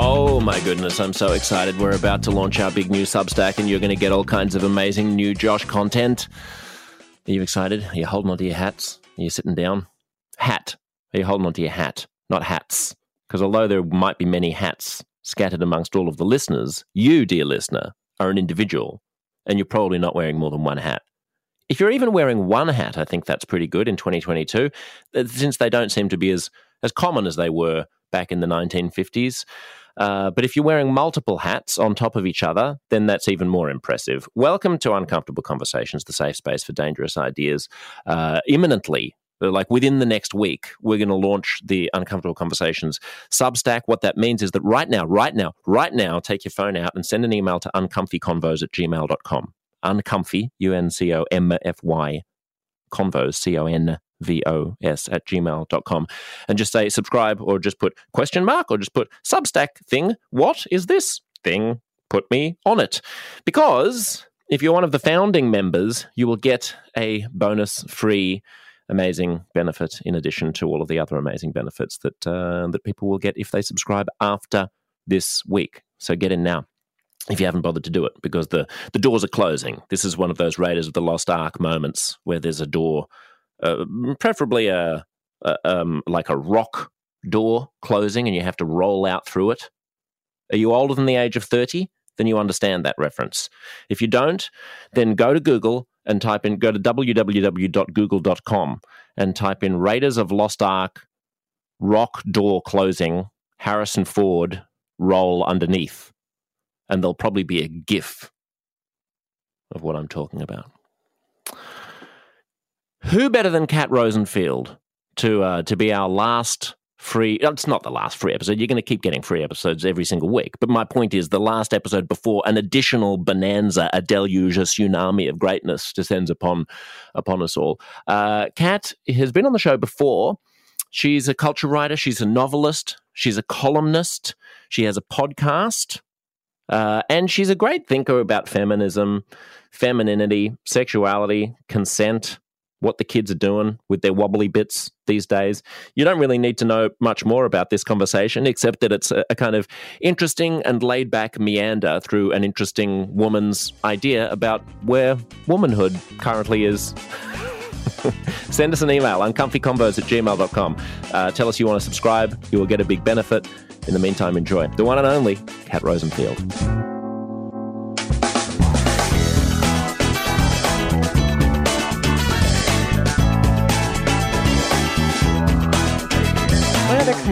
Oh my goodness, I'm so excited. We're about to launch our big new Substack and you're going to get all kinds of amazing new Josh content. Are you excited? Are you holding onto your hats? Are you sitting down? Hat. Are you holding onto your hat? Not hats. Because although there might be many hats scattered amongst all of the listeners, you, dear listener, are an individual and you're probably not wearing more than one hat. If you're even wearing one hat, I think that's pretty good in 2022, uh, since they don't seem to be as, as common as they were back in the 1950s. Uh, but if you're wearing multiple hats on top of each other, then that's even more impressive. Welcome to Uncomfortable Conversations, the safe space for dangerous ideas. Uh, imminently, like within the next week, we're going to launch the Uncomfortable Conversations Substack. What that means is that right now, right now, right now, take your phone out and send an email to uncomfyconvos at gmail.com. Uncomfy, U N C O M F Y, convos, C O N vos at gmail.com and just say subscribe or just put question mark or just put substack thing what is this thing put me on it because if you're one of the founding members you will get a bonus free amazing benefit in addition to all of the other amazing benefits that uh, that people will get if they subscribe after this week so get in now if you haven't bothered to do it because the the doors are closing this is one of those raiders of the lost ark moments where there's a door uh, preferably a, a um, like a rock door closing, and you have to roll out through it. Are you older than the age of thirty? Then you understand that reference. If you don't, then go to Google and type in go to www.google.com and type in Raiders of Lost Ark rock door closing Harrison Ford roll underneath, and there'll probably be a GIF of what I'm talking about. Who better than Kat Rosenfield to uh, to be our last free? Uh, it's not the last free episode. You're going to keep getting free episodes every single week. But my point is, the last episode before an additional bonanza, a deluge, a tsunami of greatness descends upon upon us all. Uh, Kat has been on the show before. She's a culture writer. She's a novelist. She's a columnist. She has a podcast. Uh, and she's a great thinker about feminism, femininity, sexuality, consent, what the kids are doing with their wobbly bits these days. You don't really need to know much more about this conversation, except that it's a, a kind of interesting and laid back meander through an interesting woman's idea about where womanhood currently is. Send us an email, uncomfyconvos at gmail.com. Uh, tell us you want to subscribe. You will get a big benefit. In the meantime, enjoy. The one and only Kat Rosenfield.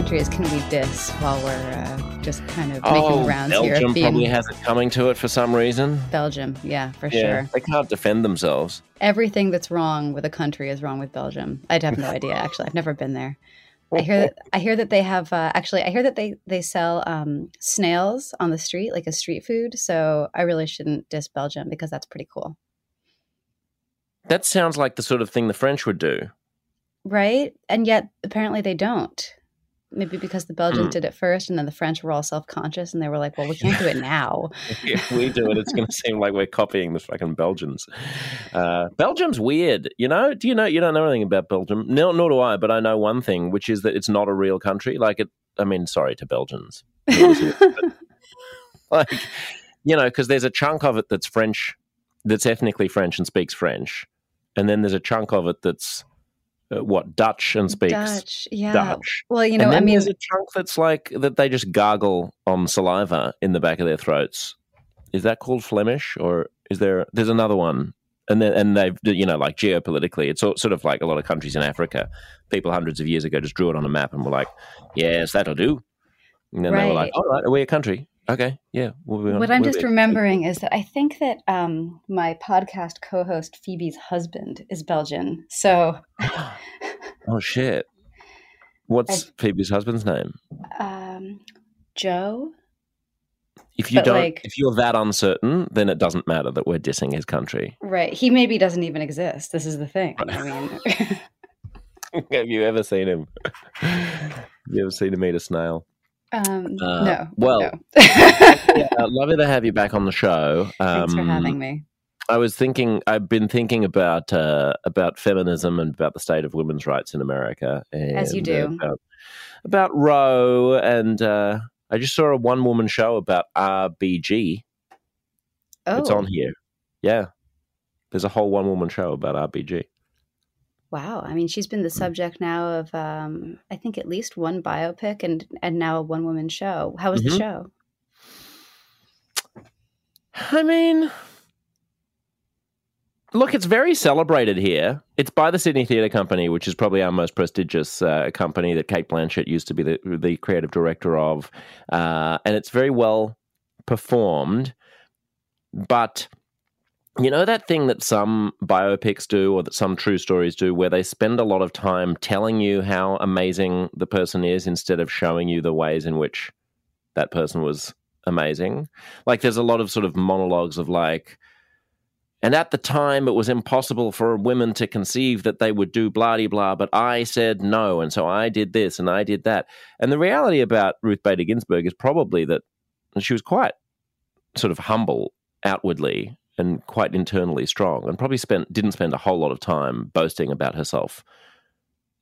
Can we diss while we're uh, just kind of making oh, rounds Belgium here? Belgium probably has it coming to it for some reason. Belgium, yeah, for yeah, sure. They can't defend themselves. Everything that's wrong with a country is wrong with Belgium. I'd have no idea. Actually, I've never been there. I hear that. I hear that they have. Uh, actually, I hear that they they sell um, snails on the street, like a street food. So I really shouldn't diss Belgium because that's pretty cool. That sounds like the sort of thing the French would do, right? And yet, apparently, they don't maybe because the Belgians mm. did it first and then the French were all self conscious and they were like, well, we can't do it now. if we do it, it's going to seem like we're copying the fucking Belgians. Uh, Belgium's weird. You know, do you know, you don't know anything about Belgium? No, nor do I, but I know one thing, which is that it's not a real country. Like it, I mean, sorry to Belgians. like, you know, because there's a chunk of it that's French, that's ethnically French and speaks French. And then there's a chunk of it that's uh, what Dutch and speaks Dutch. Yeah. Dutch. Well, you know, I mean, there's a chunk that's like that they just gargle on saliva in the back of their throats. Is that called Flemish, or is there? There's another one, and then and they've you know like geopolitically, it's sort of like a lot of countries in Africa. People hundreds of years ago just drew it on a map and were like, "Yes, that'll do." And then right. they were like, "All right, we're we a country?" Okay, yeah. We'll what I'm just remembering is that I think that um, my podcast co-host Phoebe's husband is Belgian. So, oh shit! What's I, Phoebe's husband's name? Um, Joe. If you but don't, like, if you're that uncertain, then it doesn't matter that we're dissing his country. Right. He maybe doesn't even exist. This is the thing. Right. I mean, have you ever seen him? Have you ever seen him eat a snail? Um, uh, no. Well, no. yeah, lovely to have you back on the show. Um, Thanks for um, having me. I was thinking. I've been thinking about uh, about feminism and about the state of women's rights in America. As you do. About, about Roe and uh, I just saw a one woman show about RBG. Oh, It's on here. Yeah. There's a whole one woman show about RBG. Wow. I mean, she's been the subject now of, um, I think, at least one biopic and and now a one woman show. How was Mhm. the show? I mean, look, it's very celebrated here. It's by the Sydney Theatre Company, which is probably our most prestigious uh, company that Cate Blanchett used to be the, the creative director of. Uh, and it's very well performed. But you know that thing that some biopics do or that some true stories do where they spend a lot of time telling you how amazing the person is instead of showing you the ways in which that person was amazing? Like there's a lot of sort of monologues of like and at the time it was impossible for women to conceive that they would do blah blah but i said no and so i did this and i did that. And the reality about ruth bader ginsburg is probably that she was quite sort of humble outwardly and quite internally strong and probably spent didn't spend a whole lot of time boasting about herself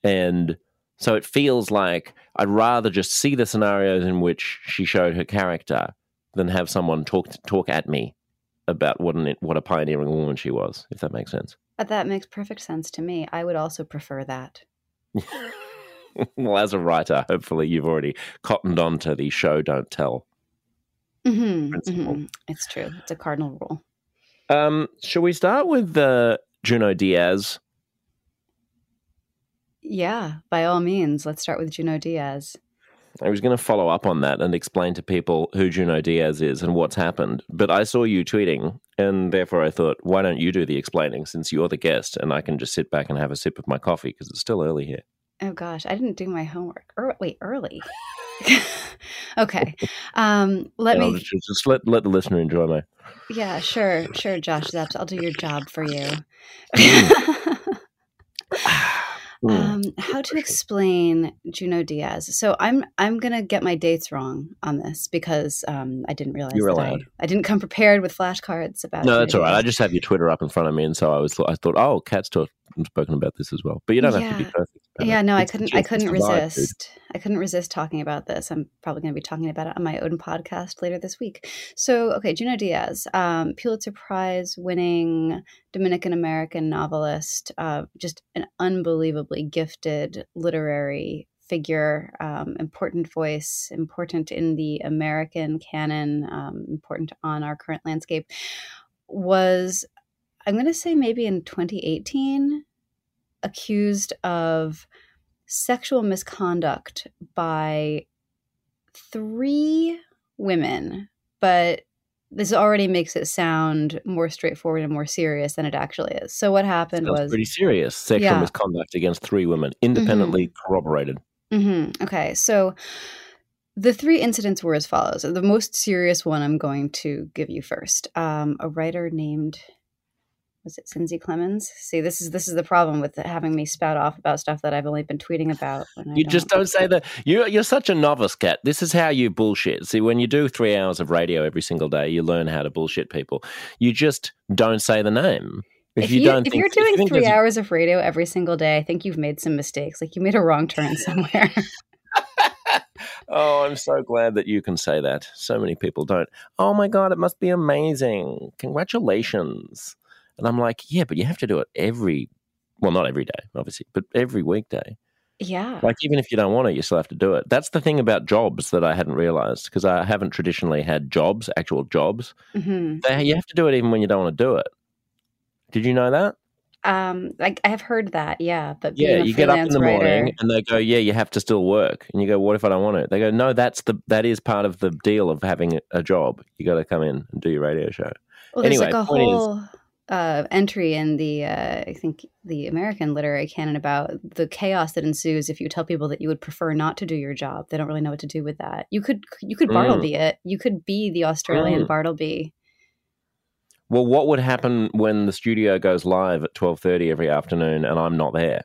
and so it feels like I'd rather just see the scenarios in which she showed her character than have someone talk talk at me about what an what a pioneering woman she was, if that makes sense. That makes perfect sense to me. I would also prefer that. well, as a writer, hopefully you've already cottoned on to the show don't tell. hmm Principle. It's true. It's a cardinal rule. Um, shall we start with uh, Junot Diaz? Yeah, by all means. Let's start with Junot Diaz. I was going to follow up on that and explain to people who Junot Diaz is and what's happened. But I saw you tweeting, and therefore I thought, why don't you do the explaining since you're the guest and I can just sit back and have a sip of my coffee because it's still early here. Oh gosh, I didn't do my homework. Er, wait, early. okay. Um, let I'll me. just, just let, let the listener enjoy my. Yeah, sure, sure, Josh Szeps. I'll do your job for you. Hmm. um, how to explain Junot Diaz? So I'm I'm gonna get my dates wrong on this because um, I didn't realize You're that I. I didn't come prepared with flashcards about. no, Juno that's all right. I just have your Twitter up in front of me, and so I was I thought, oh, Kat's talked spoken about this as well. But you don't have to be perfect. Yeah, no, I couldn't. I couldn't it's live, dude. resist. I couldn't resist talking about this. I'm probably going to be talking about it on my own podcast later this week. So, okay, Junot Diaz, um, Pulitzer Prize winning Dominican American novelist, uh, just an unbelievably gifted literary figure, um, important voice, important in the American canon, um, important on our current landscape. Was I'm going to say maybe in 2018 accused of sexual misconduct by three women, but this already makes it sound more straightforward and more serious than it actually is. So what happened Sounds was pretty serious. Sexual Yeah. misconduct against three women, independently corroborated. hmm Okay, so the three incidents were as follows. The most serious one I'm going to give you first. Um, a writer named was it Cindy Clemmons? See, this is this is the problem with having me spout off about stuff that I've only been tweeting about. When I You just don't say that. You, you're such a novice, Kat. This is how you bullshit. See, when you do three hours of radio every single day, you learn how to bullshit people. You just don't say the name. If, you, don't. if think- you're if you doing three hours of radio every single day, I think you've made some mistakes. Like you made a wrong turn somewhere. oh, I'm so glad that you can say that. So many people don't. Oh my God, it must be amazing. Congratulations. And I'm like, yeah, but you have to do it every, well, not every day, obviously, but every weekday. yeah. Like, even if you don't want to, you still have to do it. That's the thing about jobs that I hadn't realized because I haven't traditionally had jobs, actual jobs. hmm They, you have to do it even when you don't want to do it. Did you know that? Um, I, I have heard that, yeah. But Yeah, you get up in the writer, morning and they go, "Yeah, you have to still work." And you go, "What if I don't want to?" They go, "No, that's the that is part of the deal of having a job. You got to come in and do your radio show." well, anyway, like a point is- whole uh, entry in the uh, I think the American literary canon about the chaos that ensues if you tell people that you would prefer not to do your job. They don't really know what to do with that. You could you could Mm. Bartleby it. You could be the Australian Mm. Bartleby. Well, what would happen when the studio goes live at twelve thirty every afternoon and I'm not there?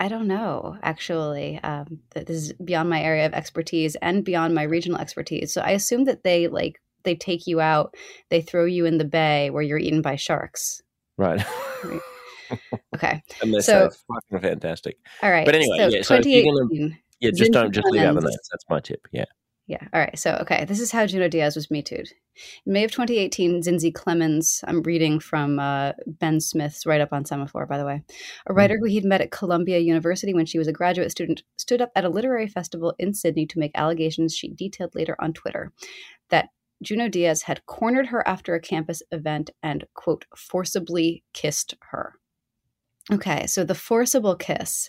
I don't know, actually. Um, that this is beyond my area of expertise and beyond my regional expertise. So I assume that they like they take you out, they throw you in the bay where you're eaten by sharks. Right. Okay, and they're So- fucking fantastic. all right. But anyway, so yeah, so gonna- 2018. Yeah, just don't just leave out Clemmons. names. That's my tip. Yeah. Yeah. All right. So, okay, this is how Junot Diaz was Me Too'd. In May of 2018, Zinzi Clemmons, I'm reading from uh, Ben Smith's write up on Semafor, by the way, a writer who he'd met at Columbia University when she was a graduate student, stood up at a literary festival in Sydney to make allegations she detailed later on Twitter that Junot Diaz had cornered her after a campus event and, quote, forcibly kissed her. Okay, so the forcible kiss,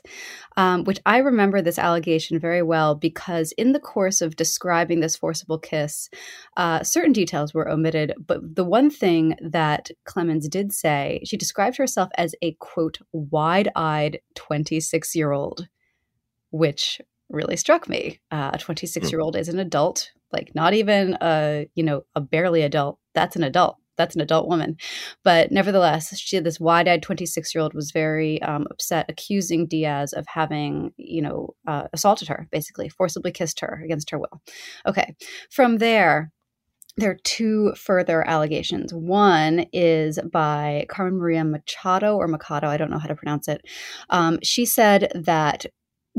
um, which I remember this allegation very well because in the course of describing this forcible kiss, uh, certain details were omitted. But the one thing that Clemmons did say, she described herself as a quote, wide eyed 26 year old, which really struck me. Uh, a 26 year old is an adult, like not even a, you know, a barely adult. That's an adult that's an adult woman. But nevertheless, she this wide-eyed 26-year-old was very um, upset, accusing Diaz of having, you know, uh, assaulted her, basically forcibly kissed her against her will. Okay, from there. There are two further allegations. One is by Carmen Maria Machado or Machado, I don't know how to pronounce it. Um, she said that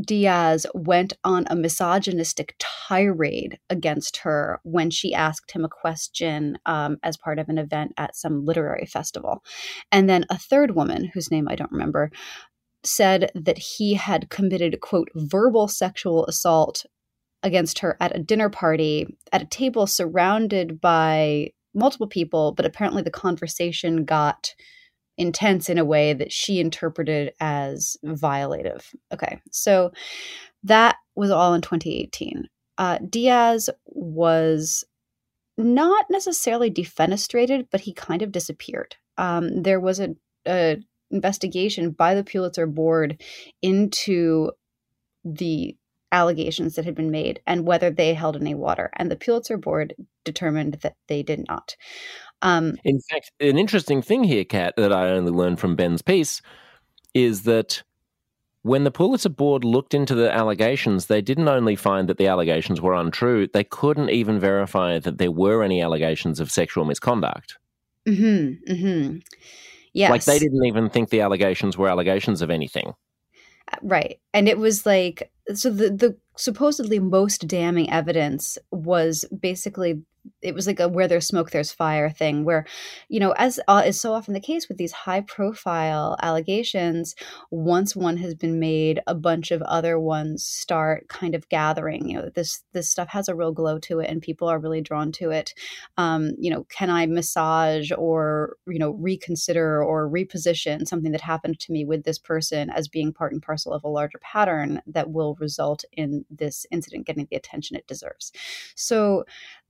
Diaz went on a misogynistic tirade against her when she asked him a question um, as part of an event at some literary festival. And then a third woman, whose name I don't remember, said that he had committed, quote, verbal sexual assault against her at a dinner party at a table surrounded by multiple people, but apparently the conversation got intense in a way that she interpreted as violative. Okay, so that was all in 2018. Uh, Diaz was not necessarily defenestrated, but he kind of disappeared. Um, there was a, a investigation by the Pulitzer Board into the allegations that had been made and whether they held any water. And the Pulitzer Board determined that they did not. Um, In fact, an interesting thing here, Kat, that I only learned from Ben's piece is that when the Pulitzer Board looked into the allegations, they didn't only find that the allegations were untrue, they couldn't even verify that there were any allegations of sexual misconduct. Mm-hmm. Mm-hmm. Yes. Like they didn't even think the allegations were allegations of anything. Right. And it was like so the the supposedly most damning evidence was basically it was like a where there's smoke there's fire thing where you know as uh, is so often the case with these high profile allegations once one has been made a bunch of other ones start kind of gathering you know this this stuff has a real glow to it and people are really drawn to it. Um, you know can i massage or you know reconsider or reposition something that happened to me with this person as being part and parcel of a larger pattern that will result in this incident getting the attention it deserves? So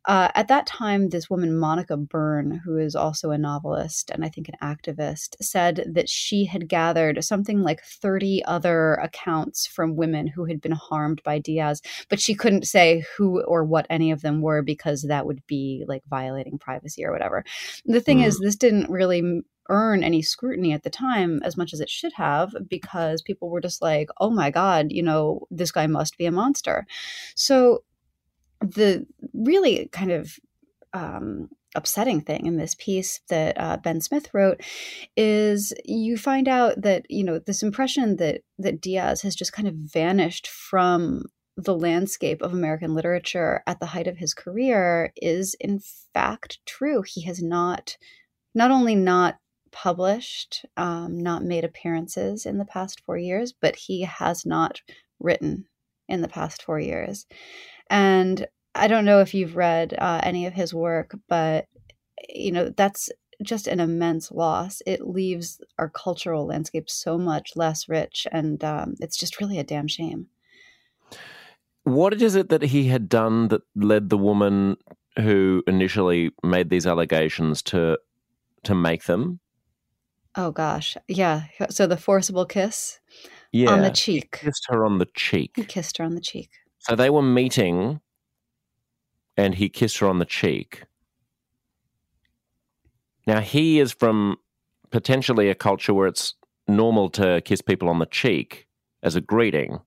uh, at that time, this woman, Monica Byrne, who is also a novelist and I think an activist, said that she had gathered something like 30 other accounts from women who had been harmed by Diaz, but she couldn't say who or what any of them were because that would be like violating privacy or whatever. The thing mm. is, this didn't really earn any scrutiny at the time as much as it should have because people were just like, oh my God, you know, this guy must be a monster. So the really kind of um, upsetting thing in this piece that uh, Ben Smith wrote is you find out that you know this impression that that Diaz has just kind of vanished from the landscape of American literature at the height of his career is in fact true. He has not not only not published, um, not made appearances in the past four years, but he has not written in the past four years. And I don't know if you've read uh, any of his work, but you know that's just an immense loss. It leaves our cultural landscape so much less rich, and um, it's just really a damn shame. What is it that he had done that led the woman who initially made these allegations to to make them? Oh gosh, yeah. So the forcible kiss yeah, on the cheek. He kissed her on the cheek. He kissed her on the cheek. So they were meeting and he kissed her on the cheek. Now, he is from potentially a culture where it's normal to kiss people on the cheek as a greeting.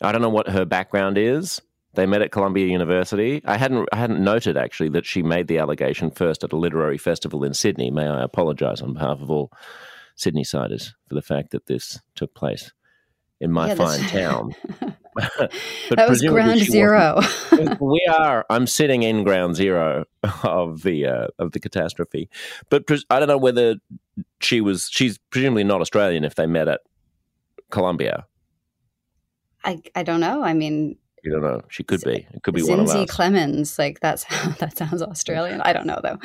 I don't know what her background is. They met at Columbia University. I hadn't I hadn't noted actually that she made the allegation first at a literary festival in Sydney. May I apologize on behalf of all Sydney siders for the fact that this took place in my yeah, fine town. that was ground zero. we are. I'm sitting in ground zero of the uh, of the catastrophe, but pres- I don't know whether she was. She's presumably not Australian if they met at Columbia. I I don't know. I mean, you don't know. She could be. It could be Zinzi one of us. Clemmons. Like that's that sounds Australian. I don't know though.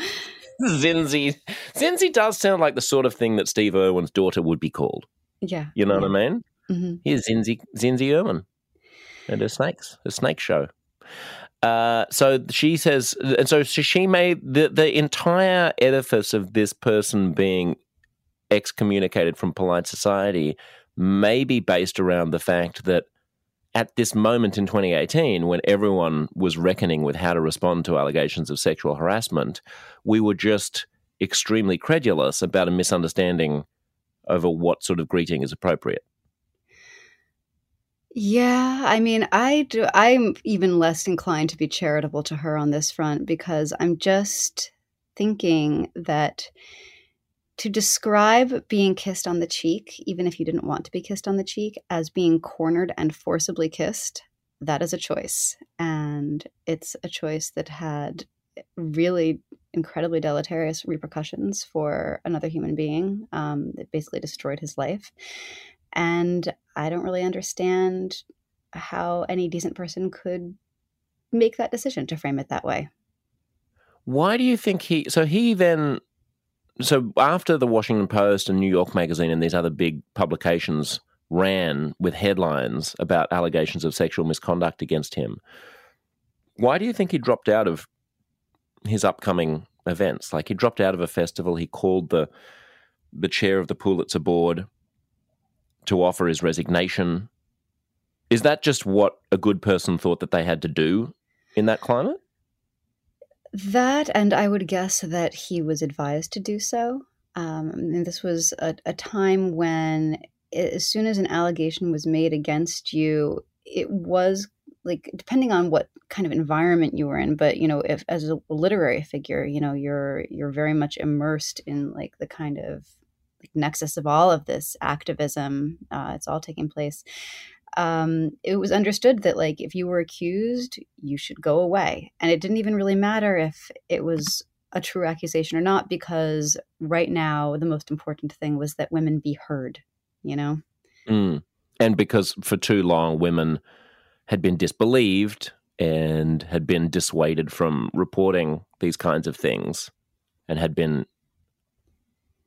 Zinzi. Zinzi does sound like the sort of thing that Steve Irwin's daughter would be called. Yeah. You know yeah. what I mean? Mm-hmm. Here's Zinzi Zinzi Irwin and her snakes, a snake show. Uh, so she says, and so she made the the entire edifice of this person being excommunicated from polite society may be based around the fact that at this moment in 2018, when everyone was reckoning with how to respond to allegations of sexual harassment, we were just extremely credulous about a misunderstanding over what sort of greeting is appropriate. Yeah, I mean, I do. I'm even less inclined to be charitable to her on this front because I'm just thinking that to describe being kissed on the cheek, even if you didn't want to be kissed on the cheek, as being cornered and forcibly kissed, that is a choice. And it's a choice that had really incredibly deleterious repercussions for another human being. Um, it basically destroyed his life. And I don't really understand how any decent person could make that decision to frame it that way. Why do you think he? So he then. So after the Washington Post and New York Magazine and these other big publications ran with headlines about allegations of sexual misconduct against him, why do you think he dropped out of his upcoming events? Like he dropped out of a festival. He called the the chair of the Pulitzer board to offer his resignation. Is that just what a good person thought that they had to do in that climate? That, and I would guess that he was advised to do so. Um, and this was a, a time when, as soon as an allegation was made against you, it was like depending on what kind of environment you were in but you know if as a literary figure you know you're you're very much immersed in like the kind of like nexus of all of this activism uh, it's all taking place um, it was understood that like if you were accused you should go away and it didn't even really matter if it was a true accusation or not because right now the most important thing was that women be heard you know mm. and because for too long women had been disbelieved and had been dissuaded from reporting these kinds of things and had been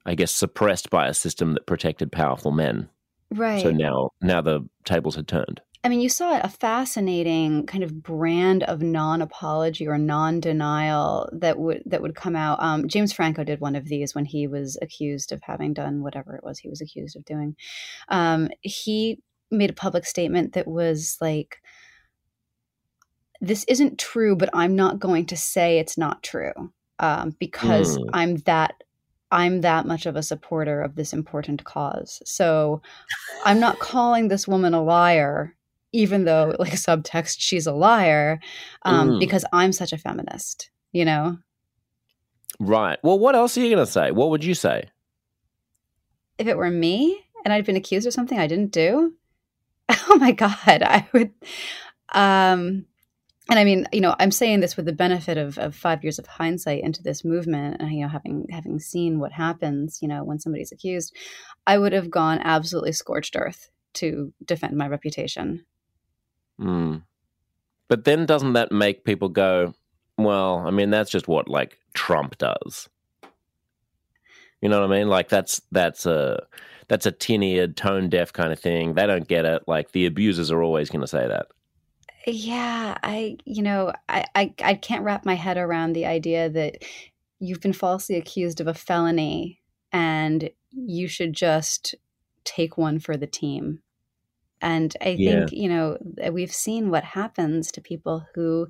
I guess, suppressed by a system that protected powerful men. Right. So now, now the tables had turned. I mean, you saw a fascinating kind of brand of non-apology or non-denial that would that would come out. Um, James Franco did one of these when he was accused of having done whatever it was he was accused of doing. Um, he made a public statement that was like, "This isn't true, but I'm not going to say it's not true um, because Mm. I'm that I'm that much of a supporter of this important cause. So I'm not calling this woman a liar, even though, like subtext, she's a liar, um, Mm. because I'm such a feminist. You know, Right. Well, what else are you going to say? What would you say? if it were me and I'd been accused of something I didn't do, oh my god, I would. Um, and I mean, you know, I'm saying this with the benefit of, of five years of hindsight into this movement, and you know, having having seen what happens, you know, when somebody's accused, I would have gone absolutely scorched earth to defend my reputation. Mm. But then doesn't that make people go, well, I mean, that's just what like Trump does. You know what I mean? Like that's that's a that's a tin-eared, tone deaf kind of thing. They don't get it. Like the abusers are always going to say that. Yeah, I, you know, I, I, I can't wrap my head around the idea that you've been falsely accused of a felony and you should just take one for the team. And I Yeah. think, you know, we've seen what happens to people who,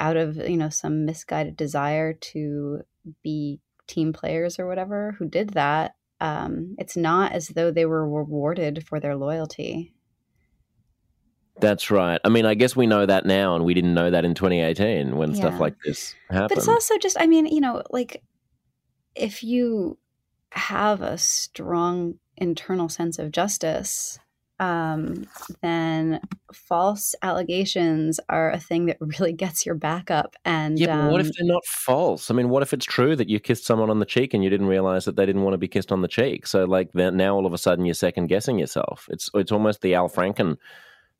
out of, you know, some misguided desire to be team players or whatever, who did that. Um, it's not as though they were rewarded for their loyalty. That's right. I mean, I guess we know that now, and we didn't know that in 2018 when stuff like this happened. But it's also just, I mean, you know, like if you have a strong internal sense of justice, um, then false allegations are a thing that really gets your back up. And yeah, but what if um, they're not false? I mean, what if it's true that you kissed someone on the cheek and you didn't realize that they didn't want to be kissed on the cheek? So, like, now all of a sudden you're second guessing yourself. It's it's almost the Al Franken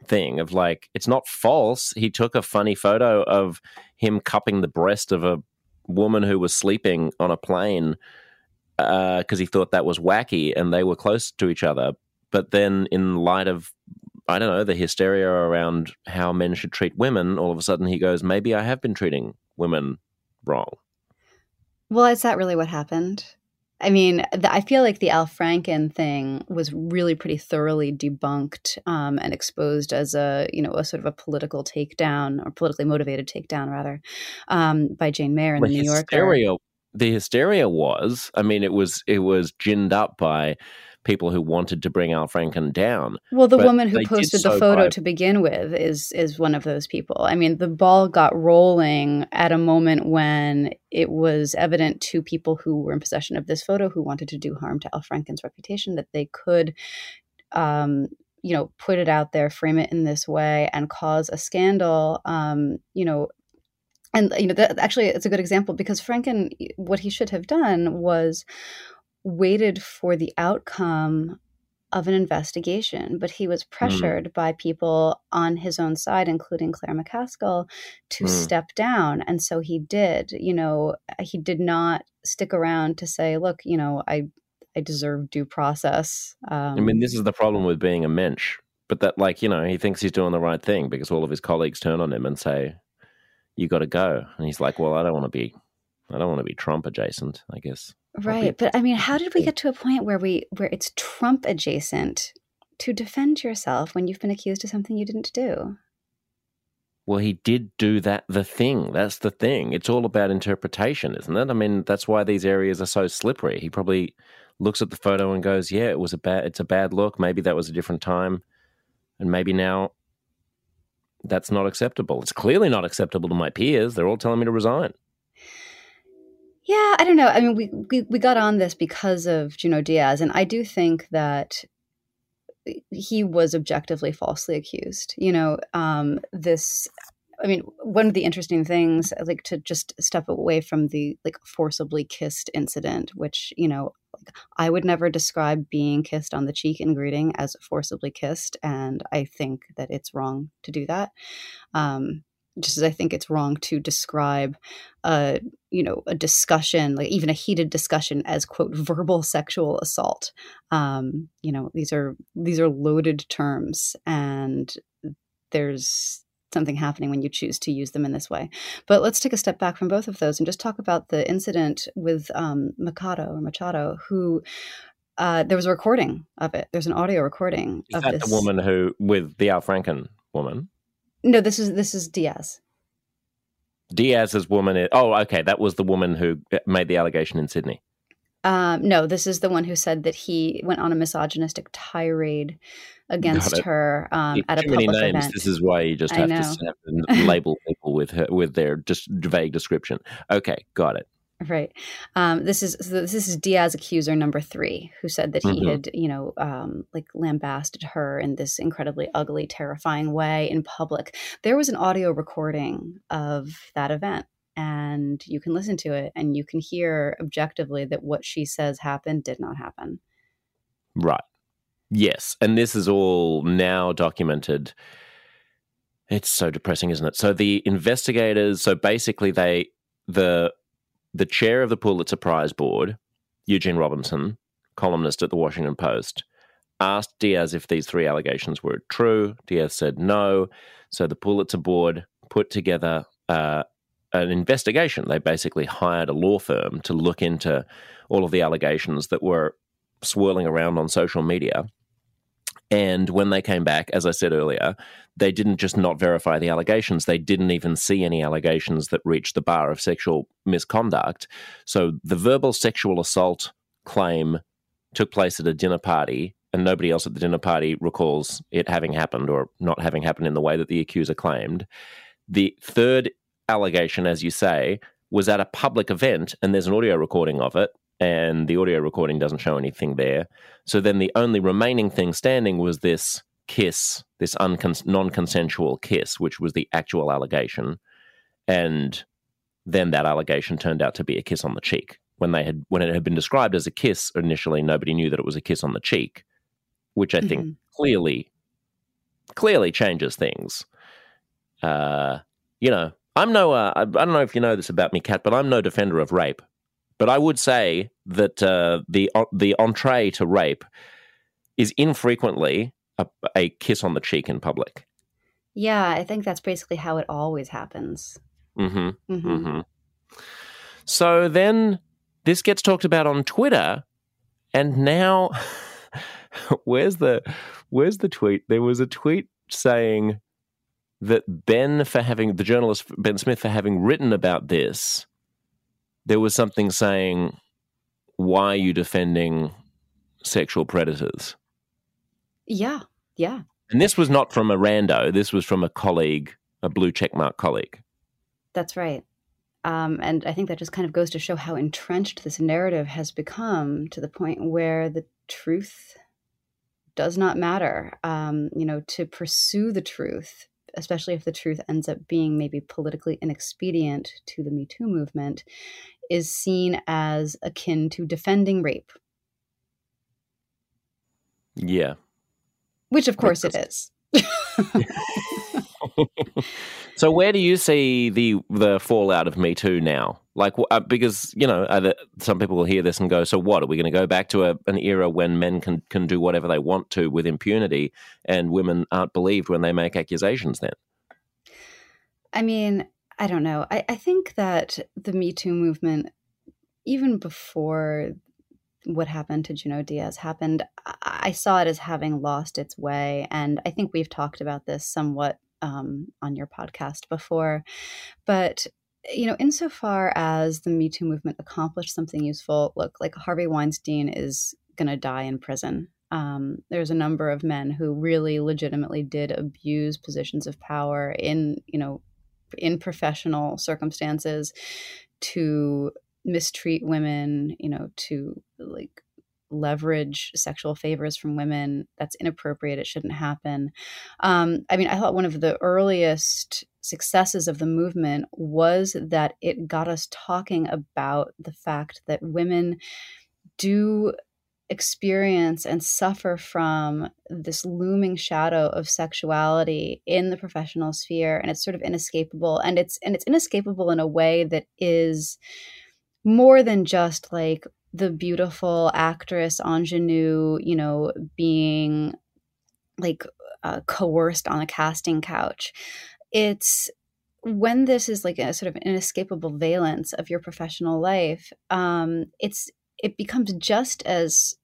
thing of like, it's not false. He took a funny photo of him cupping the breast of a woman who was sleeping on a plane uh, because he thought that was wacky and they were close to each other. But then, in light of, I don't know, the hysteria around how men should treat women, all of a sudden he goes, maybe I have been treating women wrong. well, is that really what happened? I mean, the, I feel like the Al Franken thing was really pretty thoroughly debunked um, and exposed as a, you know, a sort of a political takedown or politically motivated takedown, rather, um, by Jane Mayer in the the New Yorker. hysteria, the hysteria was, I mean, it was it was ginned up by people who wanted to bring Al Franken down. Well, the But woman who posted the photo by- to begin with is is one of those people. I mean, the ball got rolling at a moment when it was evident to people who were in possession of this photo who wanted to do harm to Al Franken's reputation that they could um you know put it out there frame it in this way and cause a scandal um you know and you know that actually it's a good example because franken what he should have done was waited for the outcome of an investigation, but he was pressured by people on his own side, including Claire McCaskill, to Mm. step down. And so he did. You know, he did not stick around to say, "Look, you know, I I deserve due process." Um, I mean, this is the problem with being a mensch. But that, like, you know, he thinks he's doing the right thing because all of his colleagues turn on him and say, "You got to go," and he's like, "Well, I don't want to be, I don't want to be Trump adjacent." I guess. right. But I mean, how did we get to a point where we where it's Trump adjacent to defend yourself when you've been accused of something you didn't do? Well, he did do that. The thing. That's the thing. It's all about interpretation, isn't it? I mean, that's why these areas are so slippery. He probably looks at the photo and goes, "Yeah, it was a bad. It's a bad look. Maybe that was a different time, and maybe now." That's not acceptable. It's clearly not acceptable to my peers. They're all telling me to resign. Yeah, I don't know. I mean, we, we we got on this because of Junot Diaz, and I do think that he was objectively falsely accused. You know, um, this. I mean, one of the interesting things, like to just step away from the like forcibly kissed incident, which you know, I would never describe being kissed on the cheek in greeting as forcibly kissed, and I think that it's wrong to do that. Um, just as I think it's wrong to describe a you know a discussion like even a heated discussion as quote verbal sexual assault um you know these are these are loaded terms and there's something happening when you choose to use them in this way but let's take a step back from both of those and just talk about the incident with um Mikado or Machado who uh, there was a recording of it. There's an audio recording Is of that this. the woman who with the Al Franken woman? No, this is this is Diaz. Diaz's woman. Is, oh, okay, that was the woman who made the allegation in Sydney. Um, no, this is the one who said that he went on a misogynistic tirade against her um, at a public names. event. This is why you just have to, know. have to label people with her, with their just vague description. Okay, got it. Right. Um, this is so this is Diaz accuser number three, who said that he Mhm. had, you know, um, like lambasted her in this incredibly ugly, terrifying way in public. There was an audio recording of that event, and you can listen to it, and you can hear objectively that what she says happened did not happen. Right. Yes, and this is all now documented. It's so depressing, isn't it? So the investigators, so basically they the the chair of the Pulitzer Prize board, Eugene Robinson, columnist at the Washington Post, asked Diaz if these three allegations were true. Diaz said no. So the Pulitzer board put together uh, an investigation. They basically hired a law firm to look into all of the allegations that were swirling around on social media. And when they came back, as I said earlier, they didn't just not verify the allegations, they didn't even see any allegations that reached the bar of sexual misconduct. So the verbal sexual assault claim took place at a dinner party, and nobody else at the dinner party recalls it having happened or not having happened in the way that the accuser claimed. The third allegation, as you say, was at a public event, and there's an audio recording of it, and the audio recording doesn't show anything there. So then the only remaining thing standing was this kiss, this uncon- non consensual kiss, which was the actual allegation. And then that allegation turned out to be a kiss on the cheek. When they had when it had been described as a kiss initially, nobody knew that it was a kiss on the cheek, which I think mm-hmm. clearly clearly changes things. Uh, you know, I'm no uh, I don't know if you know this about me, Kat, but I'm no defender of rape. But I would say that uh, the the entree to rape is infrequently a, a kiss on the cheek in public. Yeah, I think that's basically how it always happens. Mm-hmm. Mm-hmm. mm-hmm. So then this gets talked about on Twitter, and now where's the where's the tweet? There was a tweet saying that Ben for having the journalist Ben Smith for having written about this, there was something saying, "Why are you defending sexual predators?" Yeah, yeah. And this was not from a rando. This was from a colleague, a blue checkmark colleague. That's right. Um, and I think that just kind of goes to show how entrenched this narrative has become to the point where the truth does not matter. Um, you know, to pursue the truth, especially if the truth ends up being maybe politically inexpedient to the Me Too movement, is seen as akin to defending rape. Yeah. Which, of course, it is. so where do you see the the fallout of Me Too now? Like, uh, because you know, the, some people will hear this and go, "So what? Are we going to go back to a, an era when men can can do whatever they want to with impunity, and women aren't believed when they make accusations?" Then, I mean, I don't know. I, I think that the Me Too movement, even before what happened to Junot Diaz happened, I saw it as having lost its way. And I think we've talked about this somewhat um, on your podcast before. But you know, insofar as the Me Too movement accomplished something useful, look, like Harvey Weinstein is going to die in prison. Um, there's a number of men who really legitimately did abuse positions of power in, you know, in professional circumstances to mistreat women, you know, to like leverage sexual favors from women. That's inappropriate. It shouldn't happen. Um, I mean, I thought one of the earliest successes of the movement was that it got us talking about the fact that women do experience and suffer from this looming shadow of sexuality in the professional sphere and it's sort of inescapable and it's and it's inescapable in a way that is more than just like the beautiful actress ingenue, you know, being like uh, coerced on a casting couch. It's when this is like a sort of inescapable valence of your professional life. Um, it's it becomes just as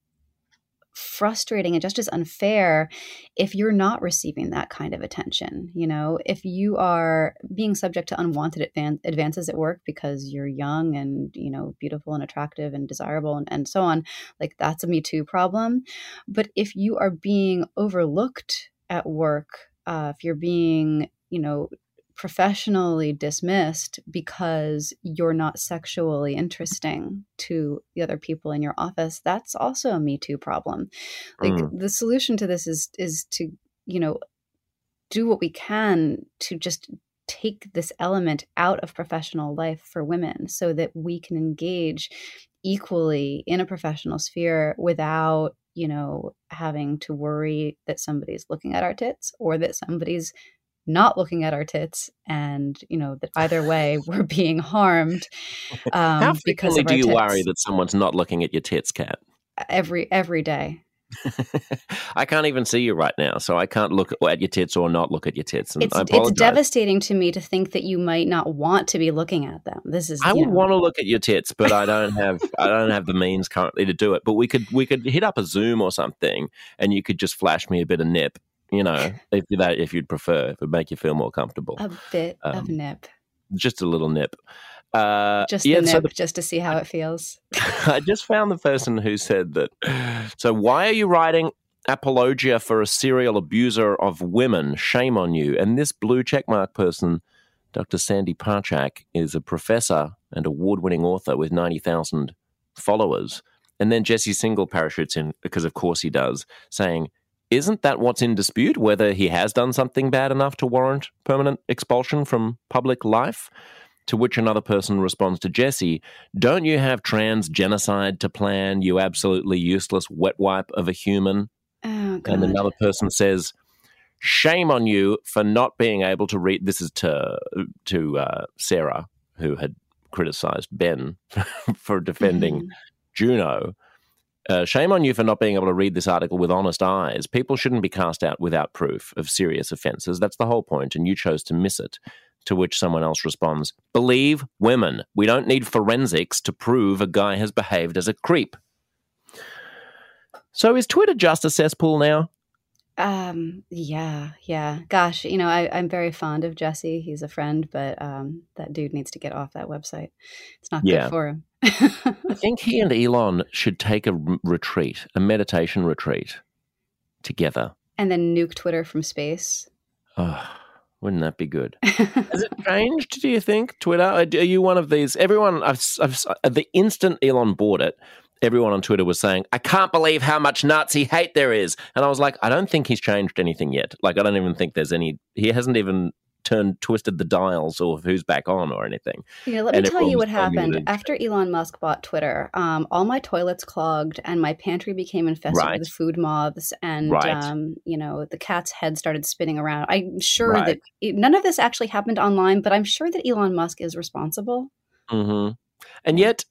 frustrating and just as unfair if you're not receiving that kind of attention. You know, if you are being subject to unwanted advan- advances at work because you're young and, you know, beautiful and attractive and desirable and, and so on, like that's a Me Too problem. But if you are being overlooked at work, uh, if you're being, you know, professionally dismissed because you're not sexually interesting to the other people in your office that's also a me too problem like mm. the solution to this is is to you know do what we can to just take this element out of professional life for women so that we can engage equally in a professional sphere without you know having to worry that somebody's looking at our tits or that somebody's not looking at our tits and you know that either way we're being harmed um, how frequently do you tits. worry that someone's not looking at your tits Kat every every day I can't even see you right now, so I can't look at your tits or not look at your tits. And it's, it's devastating to me to think that you might not want to be looking at them. This is I would know. want to look at your tits, but I don't have I don't have the means currently to do it. But we could we could hit up a Zoom or something, and you could just flash me a bit of nip, you know, if that if you'd prefer, if it would make you feel more comfortable. A bit um, of nip. Just a little nip. Uh, just yeah, the nip, so the, just to see how it feels. I just found the person who said that. So why are you writing apologia for a serial abuser of women? Shame on you. And this blue checkmark person, Dr. Sandy Parchak, is a professor and award-winning author with ninety thousand followers. And then Jesse Singal parachutes in because, of course, he does, saying isn't that what's in dispute? Whether he has done something bad enough to warrant permanent expulsion from public life? To which another person responds to Jesse, Don't you have trans genocide to plan, you absolutely useless wet wipe of a human? Oh, and another person says, Shame on you for not being able to read. This is to, to uh, Sarah, who had criticized Ben for defending mm-hmm. Junot. Uh, shame on you for not being able to read this article with honest eyes. People shouldn't be cast out without proof of serious offences. That's the whole point, and you chose to miss it. To which someone else responds, Believe women. We don't need forensics to prove a guy has behaved as a creep. So is Twitter just a cesspool now? Um, yeah, yeah. Gosh, you know, I, I'm very fond of Jesse. He's a friend, but um, that dude needs to get off that website. It's not yeah. good for him. I think he and Elon should take a retreat, a meditation retreat together. And then nuke Twitter from space. Oh, wouldn't that be good? Has it changed, do you think, Twitter? Are you one of these? Everyone, I've, I've, the instant Elon bought it, everyone on Twitter was saying, I can't believe how much Nazi hate there is. And I was like, I don't think he's changed anything yet. Like, I don't even think there's any, he hasn't even turned, twisted the dials or who's back on or anything. Yeah, let and me tell you what happened. After Elon Musk bought Twitter, um, all my toilets clogged and my pantry became infested right. with food moths. And, right. um, you know, the cat's head started spinning around. I'm sure right. that it, none of this actually happened online, but I'm sure that Elon Musk is responsible. Mm-hmm. And yet,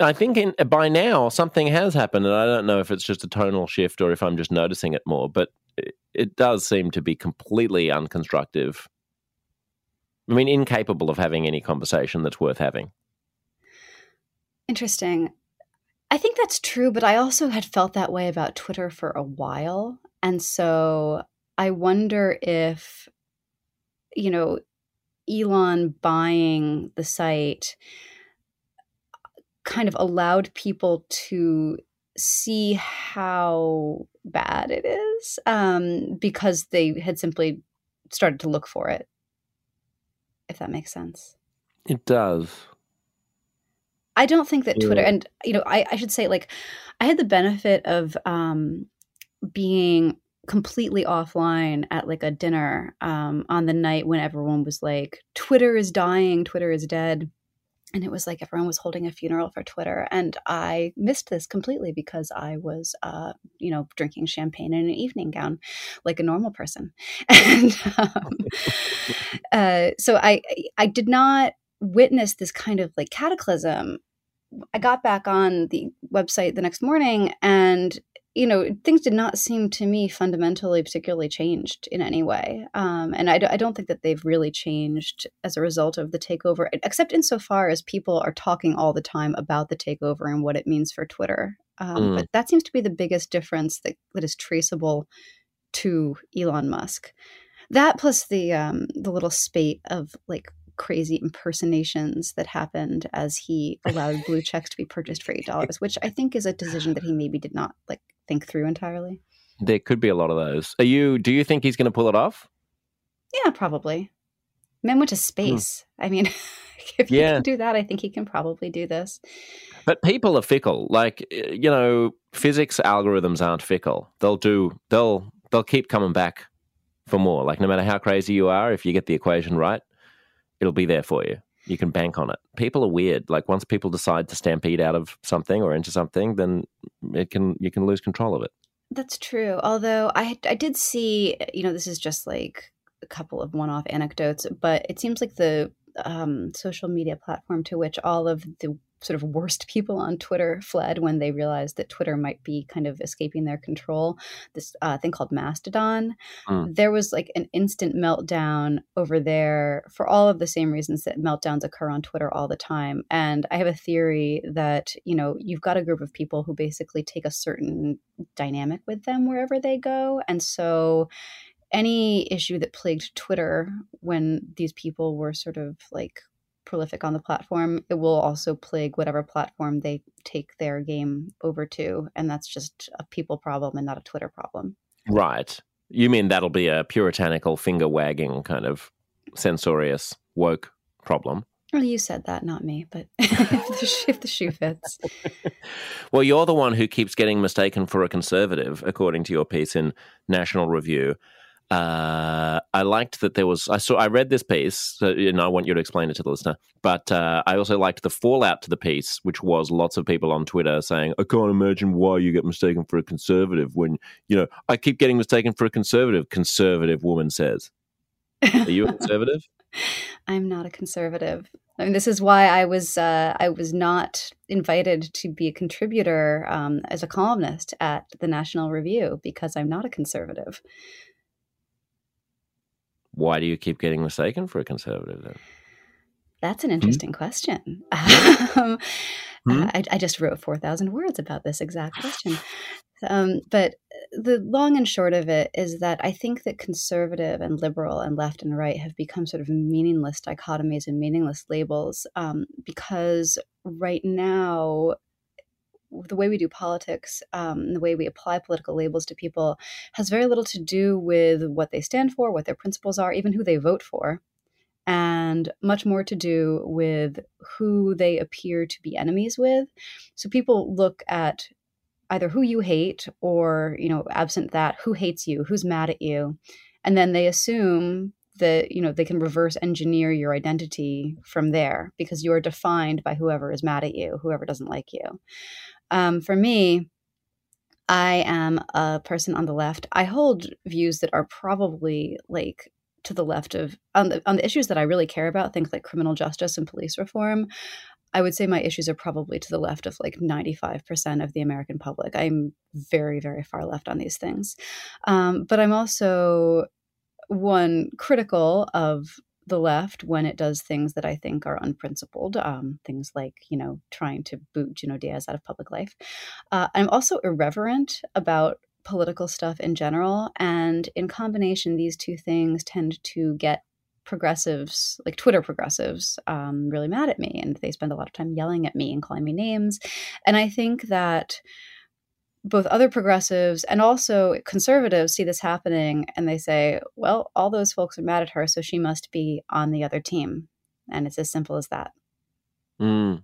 I think in, by now something has happened, and I don't know if it's just a tonal shift or if I'm just noticing it more, but it, it does seem to be completely unconstructive. I mean, incapable of having any conversation that's worth having. Interesting. I think that's true, but I also had felt that way about Twitter for a while. And so I wonder if, you know, Elon buying the site kind of allowed people to see how bad it is um, because they had simply started to look for it. If that makes sense. It does. I don't think that Twitter, and you know, I, I should say, like, I had the benefit of um, being completely offline at like a dinner um, on the night when everyone was like, Twitter is dying, Twitter is dead and it was like everyone was holding a funeral for Twitter, and I missed this completely because I was, uh, you know, drinking champagne in an evening gown, like a normal person, and um, uh, so I I did not witness this kind of like cataclysm. I got back on the website the next morning, and you know, things did not seem to me fundamentally particularly changed in any way. Um, and I, d- I don't think that they've really changed as a result of the takeover, except insofar as people are talking all the time about the takeover and what it means for Twitter. Um, mm. But that seems to be the biggest difference that, that is traceable to Elon Musk. That plus the um, the little spate of like crazy impersonations that happened as he allowed blue checks to be purchased for eight dollars, which I think is a decision that he maybe did not like think through entirely. There could be a lot of those. Are you? Do you think he's going to pull it off? Yeah, probably. Men went to hmm. space. I mean, if yeah. he can do that, I think he can probably do this. But people are fickle. Like you know, physics algorithms aren't fickle. They'll do. They'll they'll keep coming back for more. Like no matter how crazy you are, if you get the equation right, it'll be there for you. You can bank on it. People are weird. Like once people decide to stampede out of something or into something, then it can you can lose control of it. That's true. Although I I did see, you know, this is just like a couple of one-off anecdotes, but it seems like the um, social media platform to which all of the sort of worst people on Twitter fled when they realized that Twitter might be kind of escaping their control. This uh, thing called Mastodon. Mm. There was like an instant meltdown over there for all of the same reasons that meltdowns occur on Twitter all the time. And I have a theory that, you know, you've got a group of people who basically take a certain dynamic with them wherever they go. And so any issue that plagued Twitter when these people were sort of like prolific on the platform, it will also plague whatever platform they take their game over to. And that's just a people problem and not a Twitter problem. Right. You mean that'll be a puritanical finger wagging kind of censorious woke problem? Well, you said that, not me, but if, the, shoe, if the shoe fits. well, you're the one who keeps getting mistaken for a conservative, according to your piece in National Review. Uh, I liked that there was. I saw. I read this piece, and I want you to explain it to the listener. But uh, I also liked the fallout to the piece, which was lots of people on Twitter saying, "I can't imagine why you get mistaken for a conservative when you know I keep getting mistaken for a conservative." Conservative woman says, "Are you a conservative?" I'm not a conservative. I mean, this is why I was uh, I was not invited to be a contributor um, as a columnist at the National Review because I'm not a conservative why do you keep getting mistaken for a conservative then? That's an hmm? interesting hmm? question. um, hmm? I, I, just wrote 4,000 words about this exact question. Um, but the long and short of it is that I think that conservative and liberal and left and right have become sort of meaningless dichotomies and meaningless labels um, because right now the way we do politics, um, the way we apply political labels to people, has very little to do with what they stand for, what their principles are, even who they vote for, and much more to do with who they appear to be enemies with. So people look at either who you hate or, you know, absent that, who hates you, who's mad at you, and then they assume that you know they can reverse engineer your identity from there because you're defined by whoever is mad at you whoever doesn't like you um, for me, I am a person on the left. I hold views that are probably like to the left of on the on the issues that I really care about, things like criminal justice and police reform. I would say my issues are probably to the left of like 95% of the American public. I'm very, very far left on these things. Um, but I'm also one critical of the left when it does things that I think are unprincipled, um, things like, you know, trying to boot Junot Diaz out of public life. Uh, I'm also irreverent about political stuff in general. And in combination, these two things tend to get progressives, like Twitter progressives, um, really mad at me. And they spend a lot of time yelling at me and calling me names. And I think that both other progressives and also conservatives see this happening and they say, well, all those folks are mad at her, so she must be on the other team. And it's as simple as that. Mm.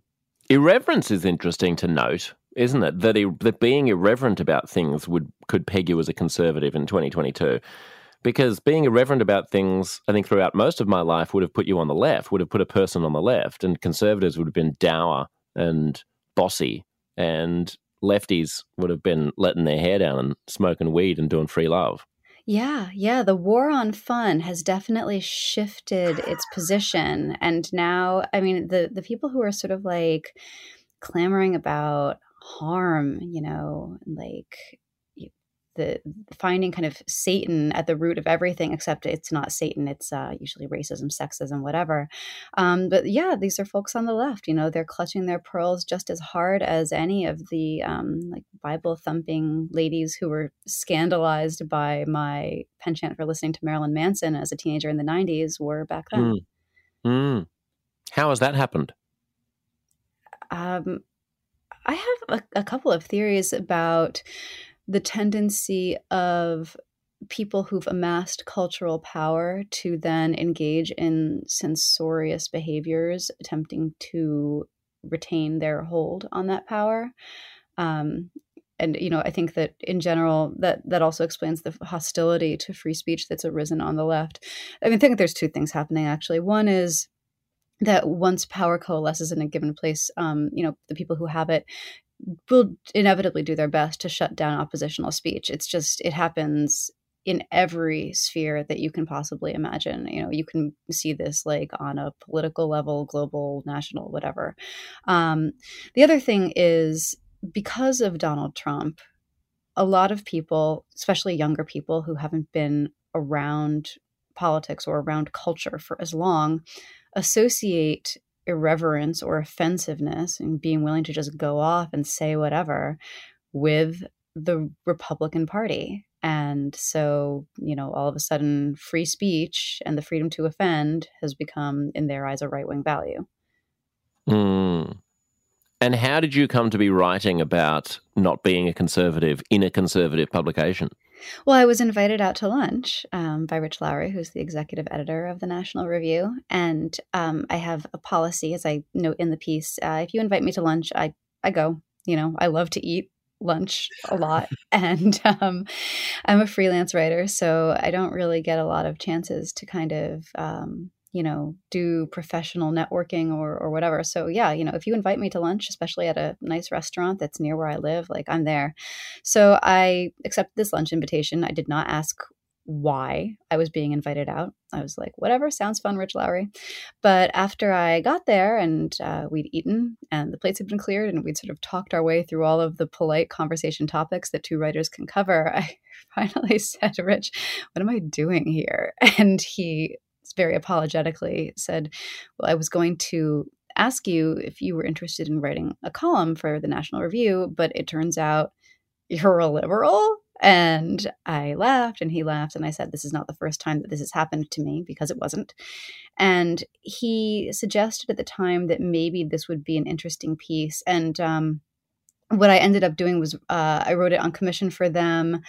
Irreverence is interesting to note, isn't it? That, that being irreverent about things would could peg you as a conservative in 2022. Because being irreverent about things, I think throughout most of my life would have put you on the left, would have put a person on the left, and conservatives would have been dour and bossy and lefties would have been letting their hair down and smoking weed and doing free love. Yeah, yeah. The war on fun has definitely shifted its position. And now, I mean, the, the people who are sort of like clamoring about harm, you know, like the finding kind of Satan at the root of everything, except it's not Satan. It's uh, usually racism, sexism, whatever. Um, but yeah, these are folks on the left. You know, they're clutching their pearls just as hard as any of the um, like Bible thumping ladies who were scandalized by my penchant for listening to Marilyn Manson as a teenager in the '90s were back then. Mm. Mm. How has that happened? Um, I have a, a couple of theories about the tendency of people who've amassed cultural power to then engage in censorious behaviors, attempting to retain their hold on that power. Um, and you know, I think that in general, that that also explains the hostility to free speech that's arisen on the left. I mean, I think there's two things happening actually. One is that once power coalesces in a given place, um, you know, the people who have it will inevitably do their best to shut down oppositional speech. It's just, it happens in every sphere that you can possibly imagine. You know, you can see this like on a political level, global, national, whatever. Um, the other thing is because of Donald Trump, a lot of people, especially younger people who haven't been around politics or around culture for as long, associate irreverence or offensiveness and being willing to just go off and say whatever with the Republican Party. And so, you know, all of a sudden, free speech and the freedom to offend has become, in their eyes, a right wing value. Mm. And how did you come to be writing about not being a conservative in a conservative publication? Well, I was invited out to lunch um, by Rich Lowry, who's the executive editor of the National Review. And um, I have a policy, as I note in the piece uh, if you invite me to lunch, I, I go. You know, I love to eat lunch a lot. and um, I'm a freelance writer, so I don't really get a lot of chances to kind of um, you know, do professional networking or, or whatever. So yeah, you know, if you invite me to lunch, especially at a nice restaurant that's near where I live, like I'm there. So I accepted this lunch invitation. I did not ask why I was being invited out. I was like, whatever, sounds fun, Rich Lowry. But after I got there and uh, we'd eaten and the plates had been cleared and we'd sort of talked our way through all of the polite conversation topics that two writers can cover, I finally said, to Rich, what am I doing here? And he very apologetically said, Well, I was going to ask you if you were interested in writing a column for the National Review, but it turns out you're a liberal. And I laughed and he laughed. And I said, This is not the first time that this has happened to me because it wasn't. And he suggested at the time that maybe this would be an interesting piece. And um, what I ended up doing was uh, I wrote it on commission for them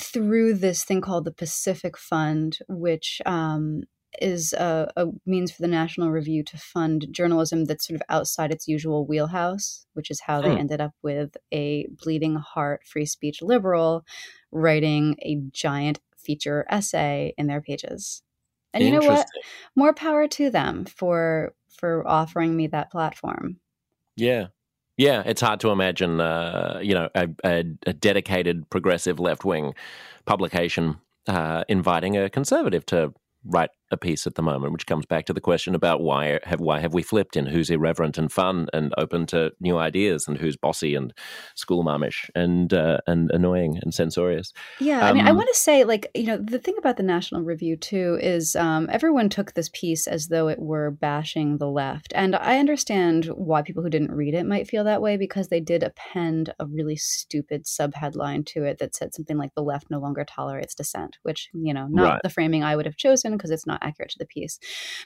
through this thing called the Pacific Fund, which um, is a, a, means for the National Review to fund journalism that's sort of outside its usual wheelhouse, which is how hmm. they ended up with a bleeding heart free speech liberal writing a giant feature essay in their pages. And you know what? More power to them for for offering me that platform. Yeah. Yeah, it's hard to imagine, uh, you know, a, a, a dedicated progressive left wing publication uh, inviting a conservative to write a piece at the moment, which comes back to the question about why have why have we flipped in who's irreverent and fun and open to new ideas and who's bossy and school momish and uh, and annoying and censorious. Yeah, um, I mean, I um, want to say like you know the thing about the National Review too is um, everyone took this piece as though it were bashing the left, and I understand why people who didn't read it might feel that way because they did append a really stupid subheadline to it that said something like "the left no longer tolerates dissent," which you know not right. the framing I would have chosen because it's not not accurate to the piece.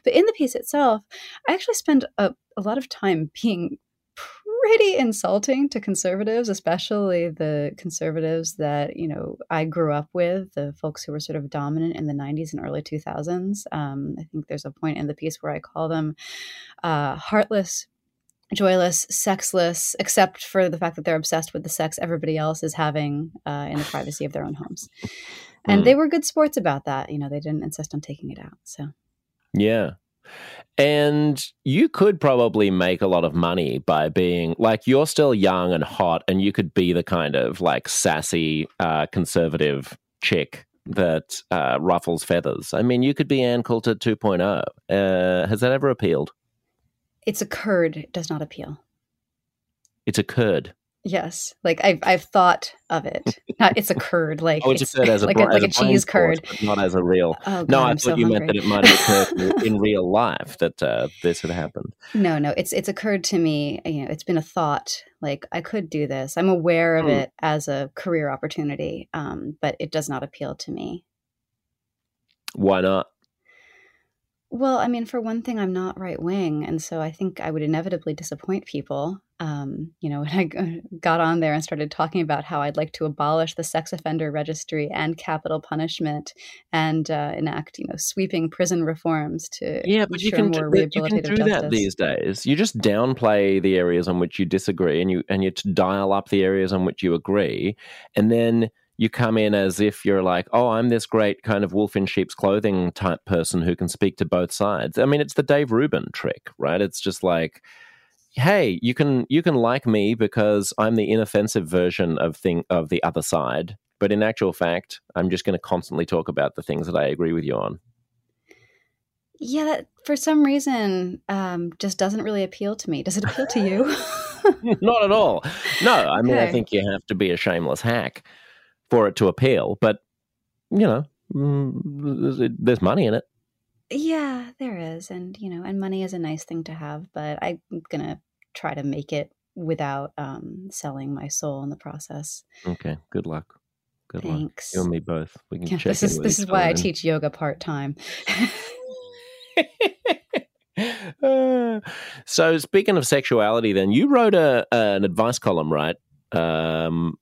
But in the piece itself, I actually spend a, a lot of time being pretty insulting to conservatives, especially the conservatives that you know I grew up with, the folks who were sort of dominant in the '90s and early 2000s. Um, I think there's a point in the piece where I call them uh, heartless. Joyless, sexless, except for the fact that they're obsessed with the sex everybody else is having uh, in the privacy of their own homes and mm. they were good sports about that. You know, they didn't insist on taking it out. So, yeah. And you could probably make a lot of money by being like you're still young and hot, and you could be the kind of like sassy uh, conservative chick that uh, ruffles feathers. I mean, you could be Ann Coulter 2.0. Uh, has that ever appealed? It's occurred. It does not appeal. It's a curd. Yes, like I've I've thought of it. Not it's a curd, like oh, it's, it's as a, like a, like a cheese curd, not as a real. Oh, God, no, I I'm thought so you hungry. meant that it might occurred in real life that uh, this had happened. No, no, it's it's occurred to me. You know, it's been a thought. Like I could do this. I'm aware of mm. it as a career opportunity, um, but it does not appeal to me. Why not? Well, I mean, for one thing, I'm not right wing, and so I think I would inevitably disappoint people um, you know, when I got on there and started talking about how I'd like to abolish the sex offender registry and capital punishment and uh, enact, you know, sweeping prison reforms to yeah, but you can, more you can do justice. that these days. You just downplay the areas on which you disagree, and you and you dial up the areas on which you agree, and then you come in as if you're like, oh, I'm this great kind of wolf in sheep's clothing type person who can speak to both sides. I mean, it's the Dave Rubin trick, right? It's just like hey, you can you can like me because I'm the inoffensive version of thing of the other side. But in actual fact, I'm just going to constantly talk about the things that I agree with you on. Yeah, that for some reason um, just doesn't really appeal to me. Does it appeal to you? Not at all. No, I mean, okay. I think you have to be a shameless hack for it to appeal. But you know, mm, there's money in it. Yeah, there is. And, you know, and money is a nice thing to have, but I'm going to try to make it without um, selling my soul in the process. Okay. Good luck. Good Thanks. luck. You and me both. We can yeah, check This is this is why I teach yoga part time. uh, so speaking of sexuality, then you wrote a an advice column, right? Um,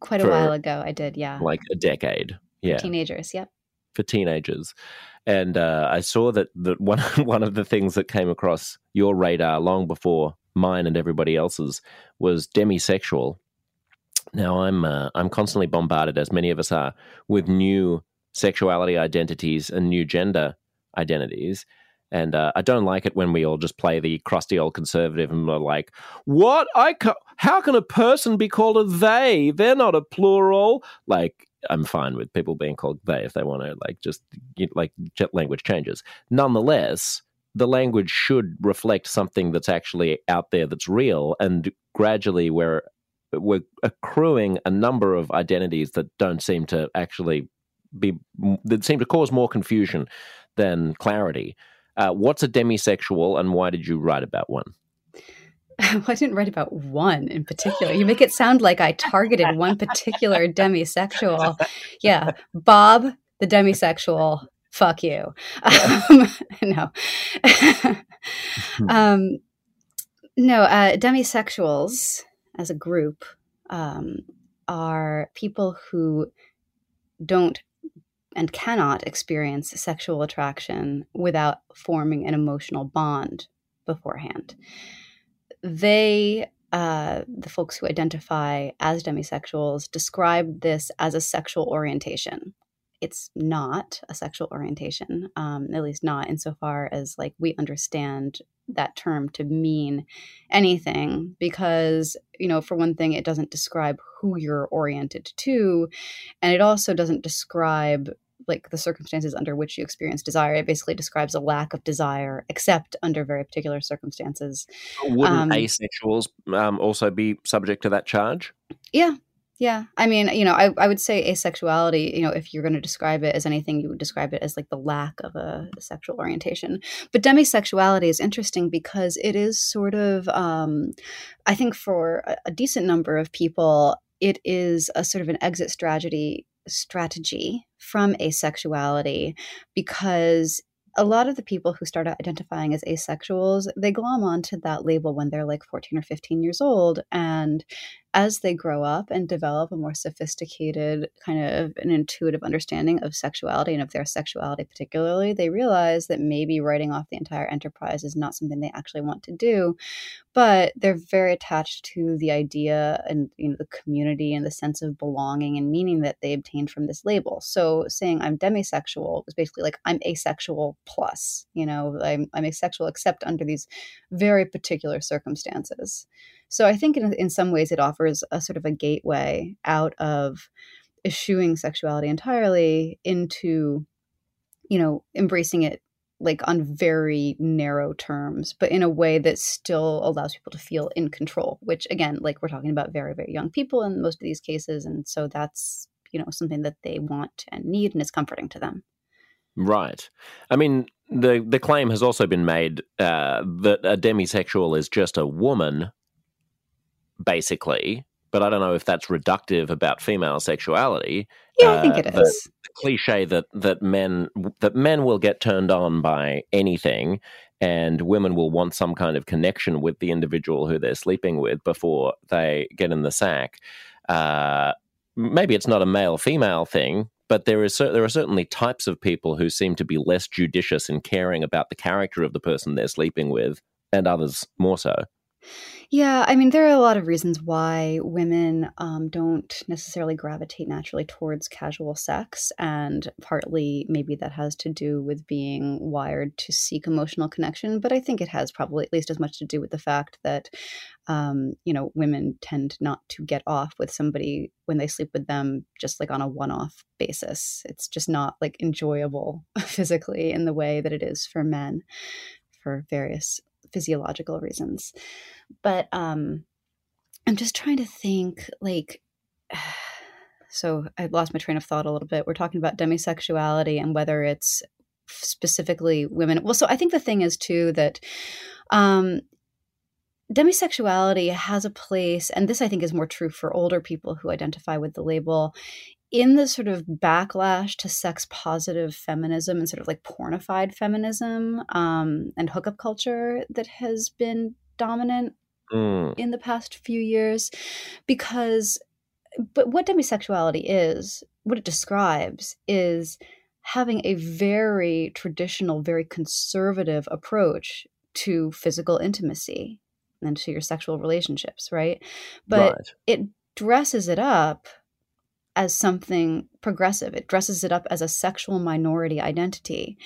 quite a while ago. I did, yeah, like a decade. Yeah, teenagers. Yep, for teenagers. And uh, I saw that that one one of the things that came across your radar long before mine and everybody else's was demisexual. Now I'm uh, I'm constantly bombarded, as many of us are, with new sexuality identities and new gender identities. And uh, I don't like it when we all just play the crusty old conservative and we're like, "What? I ca- how can a person be called a they? They're not a plural." Like, I'm fine with people being called they if they want to, like, just you know, like language changes. Nonetheless, the language should reflect something that's actually out there that's real, and gradually we're we're accruing a number of identities that don't seem to actually be that seem to cause more confusion than clarity. Uh, what's a demisexual, and why did you write about one? well, I didn't write about one in particular. You make it sound like I targeted one particular demisexual. Yeah, Bob, the demisexual. Fuck you. Um, no. um, no, uh, demisexuals as a group um, are people who don't and cannot experience sexual attraction without forming an emotional bond beforehand. They, uh, the folks who identify as demisexuals, describe this as a sexual orientation. It's not a sexual orientation, um, at least not insofar as like we understand that term to mean anything because you know for one thing it doesn't describe who you're oriented to and it also doesn't describe like the circumstances under which you experience desire. It basically describes a lack of desire, except under very particular circumstances. Wouldn't um, asexuals um, also be subject to that charge? Yeah. Yeah. I mean, you know, I, I would say asexuality, you know, if you're going to describe it as anything, you would describe it as like the lack of a, a sexual orientation. But demisexuality is interesting because it is sort of, um, I think for a, a decent number of people, it is a sort of an exit strategy strategy from asexuality because a lot of the people who start identifying as asexuals they glom onto that label when they're like 14 or 15 years old and as they grow up and develop a more sophisticated kind of an intuitive understanding of sexuality and of their sexuality particularly they realize that maybe writing off the entire enterprise is not something they actually want to do but they're very attached to the idea and you know the community and the sense of belonging and meaning that they obtained from this label. So saying i'm demisexual is basically like i'm asexual plus you know i'm, I'm asexual except under these very particular circumstances so I think in, in some ways it offers a sort of a gateway out of eschewing sexuality entirely into, you know, embracing it like on very narrow terms, but in a way that still allows people to feel in control, which again, like we're talking about very, very young people in most of these cases. And so that's, you know, something that they want and need and is comforting to them. Right. I mean, the the claim has also been made uh, that a demisexual is just a woman basically, but I don't know if that's reductive about female sexuality. Yeah, I think it uh. The cliche that that men that men will get turned on by anything, and women will want some kind of connection with the individual who they're sleeping with before they get in the sack. Uh, maybe it's not a male female thing, but there is there are certainly types of people who seem to be less judicious in caring about the character of the person they're sleeping with, and others more so. Yeah, I mean, there are a lot of reasons why women um, don't necessarily gravitate naturally towards casual sex. And partly maybe that has to do with being wired to seek emotional connection. But I think it has probably at least as much to do with the fact that, um, you know, women tend not to get off with somebody when they sleep with them just like on a one off basis. It's just not like enjoyable physically in the way that it is for men for various physiological reasons. But um, I'm just trying to think like. So I lost my train of thought a little bit. We're talking about demisexuality and whether it's specifically women. Well, so I think the thing is too that um, demisexuality has a place, and this I think is more true for older people who identify with the label, in the sort of backlash to sex positive feminism and sort of like pornified feminism um, and hookup culture that has been dominant mm. in the past few years because but what demisexuality is, what it describes is having a very traditional, very conservative approach to physical intimacy and to your sexual relationships, right? But right. it dresses it up as something progressive. It dresses it up as a sexual minority identity.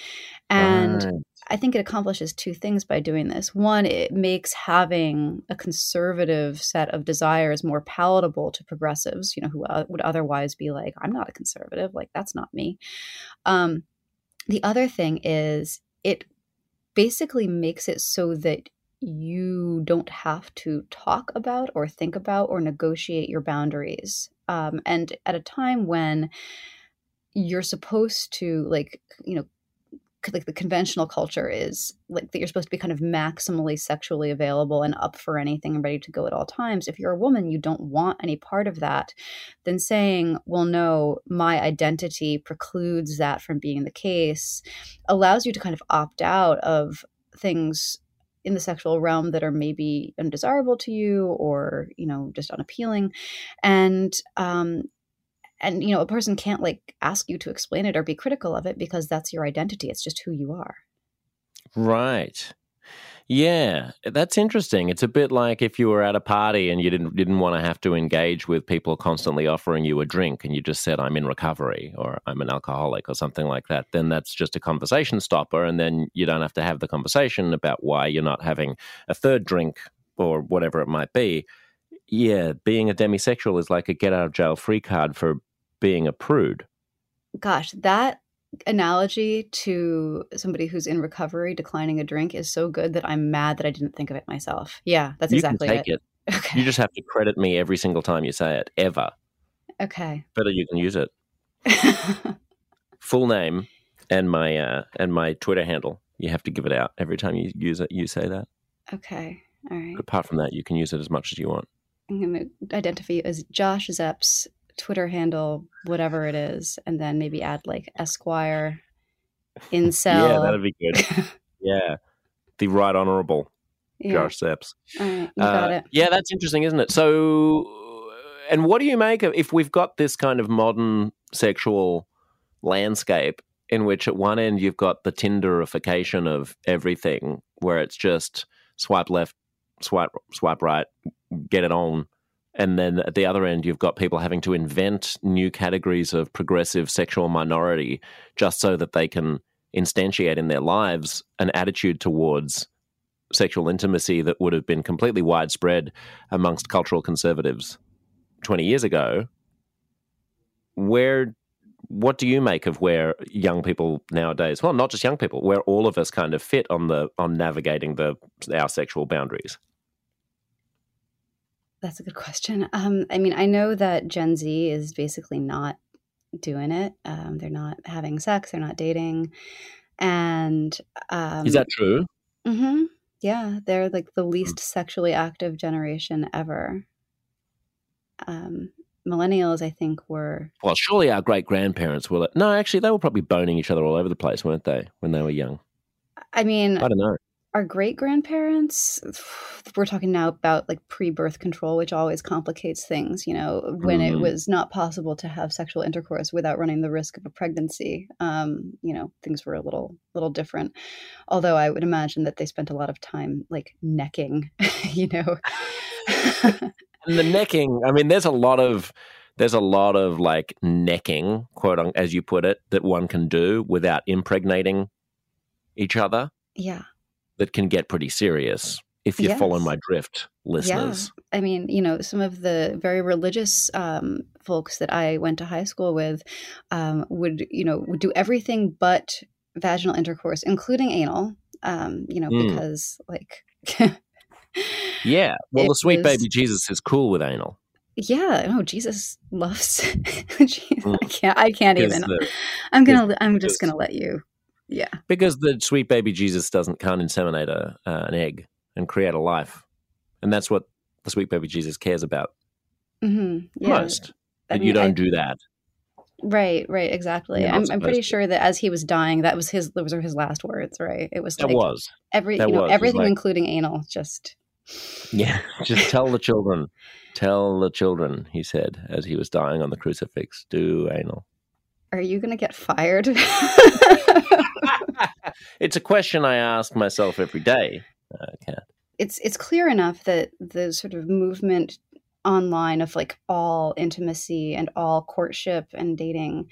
And Right. I think it accomplishes two things by doing this. One, it makes having a conservative set of desires more palatable to progressives, you know, who uh, would otherwise be like, I'm not a conservative, like, that's not me. Um, the other thing is, it basically makes it so that you don't have to talk about or think about or negotiate your boundaries. Um, and at a time when you're supposed to, like, you know, like the conventional culture is like that you're supposed to be kind of maximally sexually available and up for anything and ready to go at all times. If you're a woman, you don't want any part of that, then saying, well, no, my identity precludes that from being the case allows you to kind of opt out of things in the sexual realm that are maybe undesirable to you or you know just unappealing. And um and you know a person can't like ask you to explain it or be critical of it because that's your identity. It's just who you are. Right. Yeah, that's interesting. It's a bit like if you were at a party and you didn't didn't want to have to engage with people constantly offering you a drink and you just said I'm in recovery or I'm an alcoholic or something like that, then that's just a conversation stopper and then you don't have to have the conversation about why you're not having a third drink or whatever it might be. Yeah, being a demisexual is like a get out of jail free card for being a prude. gosh that analogy to somebody who's in recovery declining a drink is so good that i'm mad that i didn't think of it myself yeah that's you exactly can take it. it okay You just have to credit me every single time you say it, ever. okay Better you can use it. full name and my uh, and my Twitter handle. You have to give it out every time you use it. You say that. okay all right But apart from that, you can use it as much as you want. I'm going to identify you as Josh Szeps's Twitter handle, whatever it is, and then maybe add like Esquire, Incel. Yeah, that'd be good. yeah, the right honorable Yeah. Josh Szeps. All right, Uh, it. Yeah, that's interesting, isn't it? So, and what do you make of if we've got this kind of modern sexual landscape in which at one end you've got the Tinderification of everything, where it's just swipe left, swipe swipe right, get it on. And then at the other end, you've got people having to invent new categories of progressive sexual minority just so that they can instantiate in their lives an attitude towards sexual intimacy that would have been completely widespread amongst cultural conservatives 20 years ago. Where what do you make of where young people nowadays well not just young people where all of us kind of fit on the on navigating the our sexual boundaries That's a good question. Um, I mean, I know that Gen Z is basically not doing it. Um, they're not having sex. They're not dating, and um, is that true Mm-hmm. Yeah, they're like the least sexually active generation ever. Um, millennials, I think, were well surely our great grandparents were no actually they were probably boning each other all over the place weren't they when they were young I mean, i don't know our great grandparents, we're talking now about like pre birth control, which always complicates things, you know, when it Mhm. was not possible to have sexual intercourse without running the risk of a pregnancy. Um, you know, things were a little, little different. Although I would imagine that they spent a lot of time like necking, you know. And the necking, I mean, there's a lot of there's a lot of like necking, quote unquote, as you put it, that one can do without impregnating each other yeah. That can get pretty serious if you Yes. follow my drift, listeners. Yeah. I mean, you know, some of the very religious um, folks that I went to high school with um, would, you know, would do everything but vaginal intercourse, including anal. Um, you know, Mm. because like, Yeah. Well, the sweet was- baby Jesus is cool with anal. yeah, no, Jesus loves. Jeez, I can't. I can't even. the, I'm gonna. I'm just gonna let you. Yeah. because the sweet baby Jesus doesn't can't inseminate a, uh, an egg and create a life, and that's what the sweet baby Jesus cares about mm-hmm. yeah. most. That you mean, I- don't do that. Right. Right. Exactly. You're I'm. I'm pretty to. sure that as he was dying, that was his. Those were his last words. Right. It was That like was. every. that You know, was everything, like- including anal, just Yeah, just tell the children. Tell the children, he said as he was dying on the crucifix. Do anal. Are you going to get fired? it's a question I ask myself every day, Kat. It's it's clear enough that the sort of movement online of like all intimacy and all courtship and dating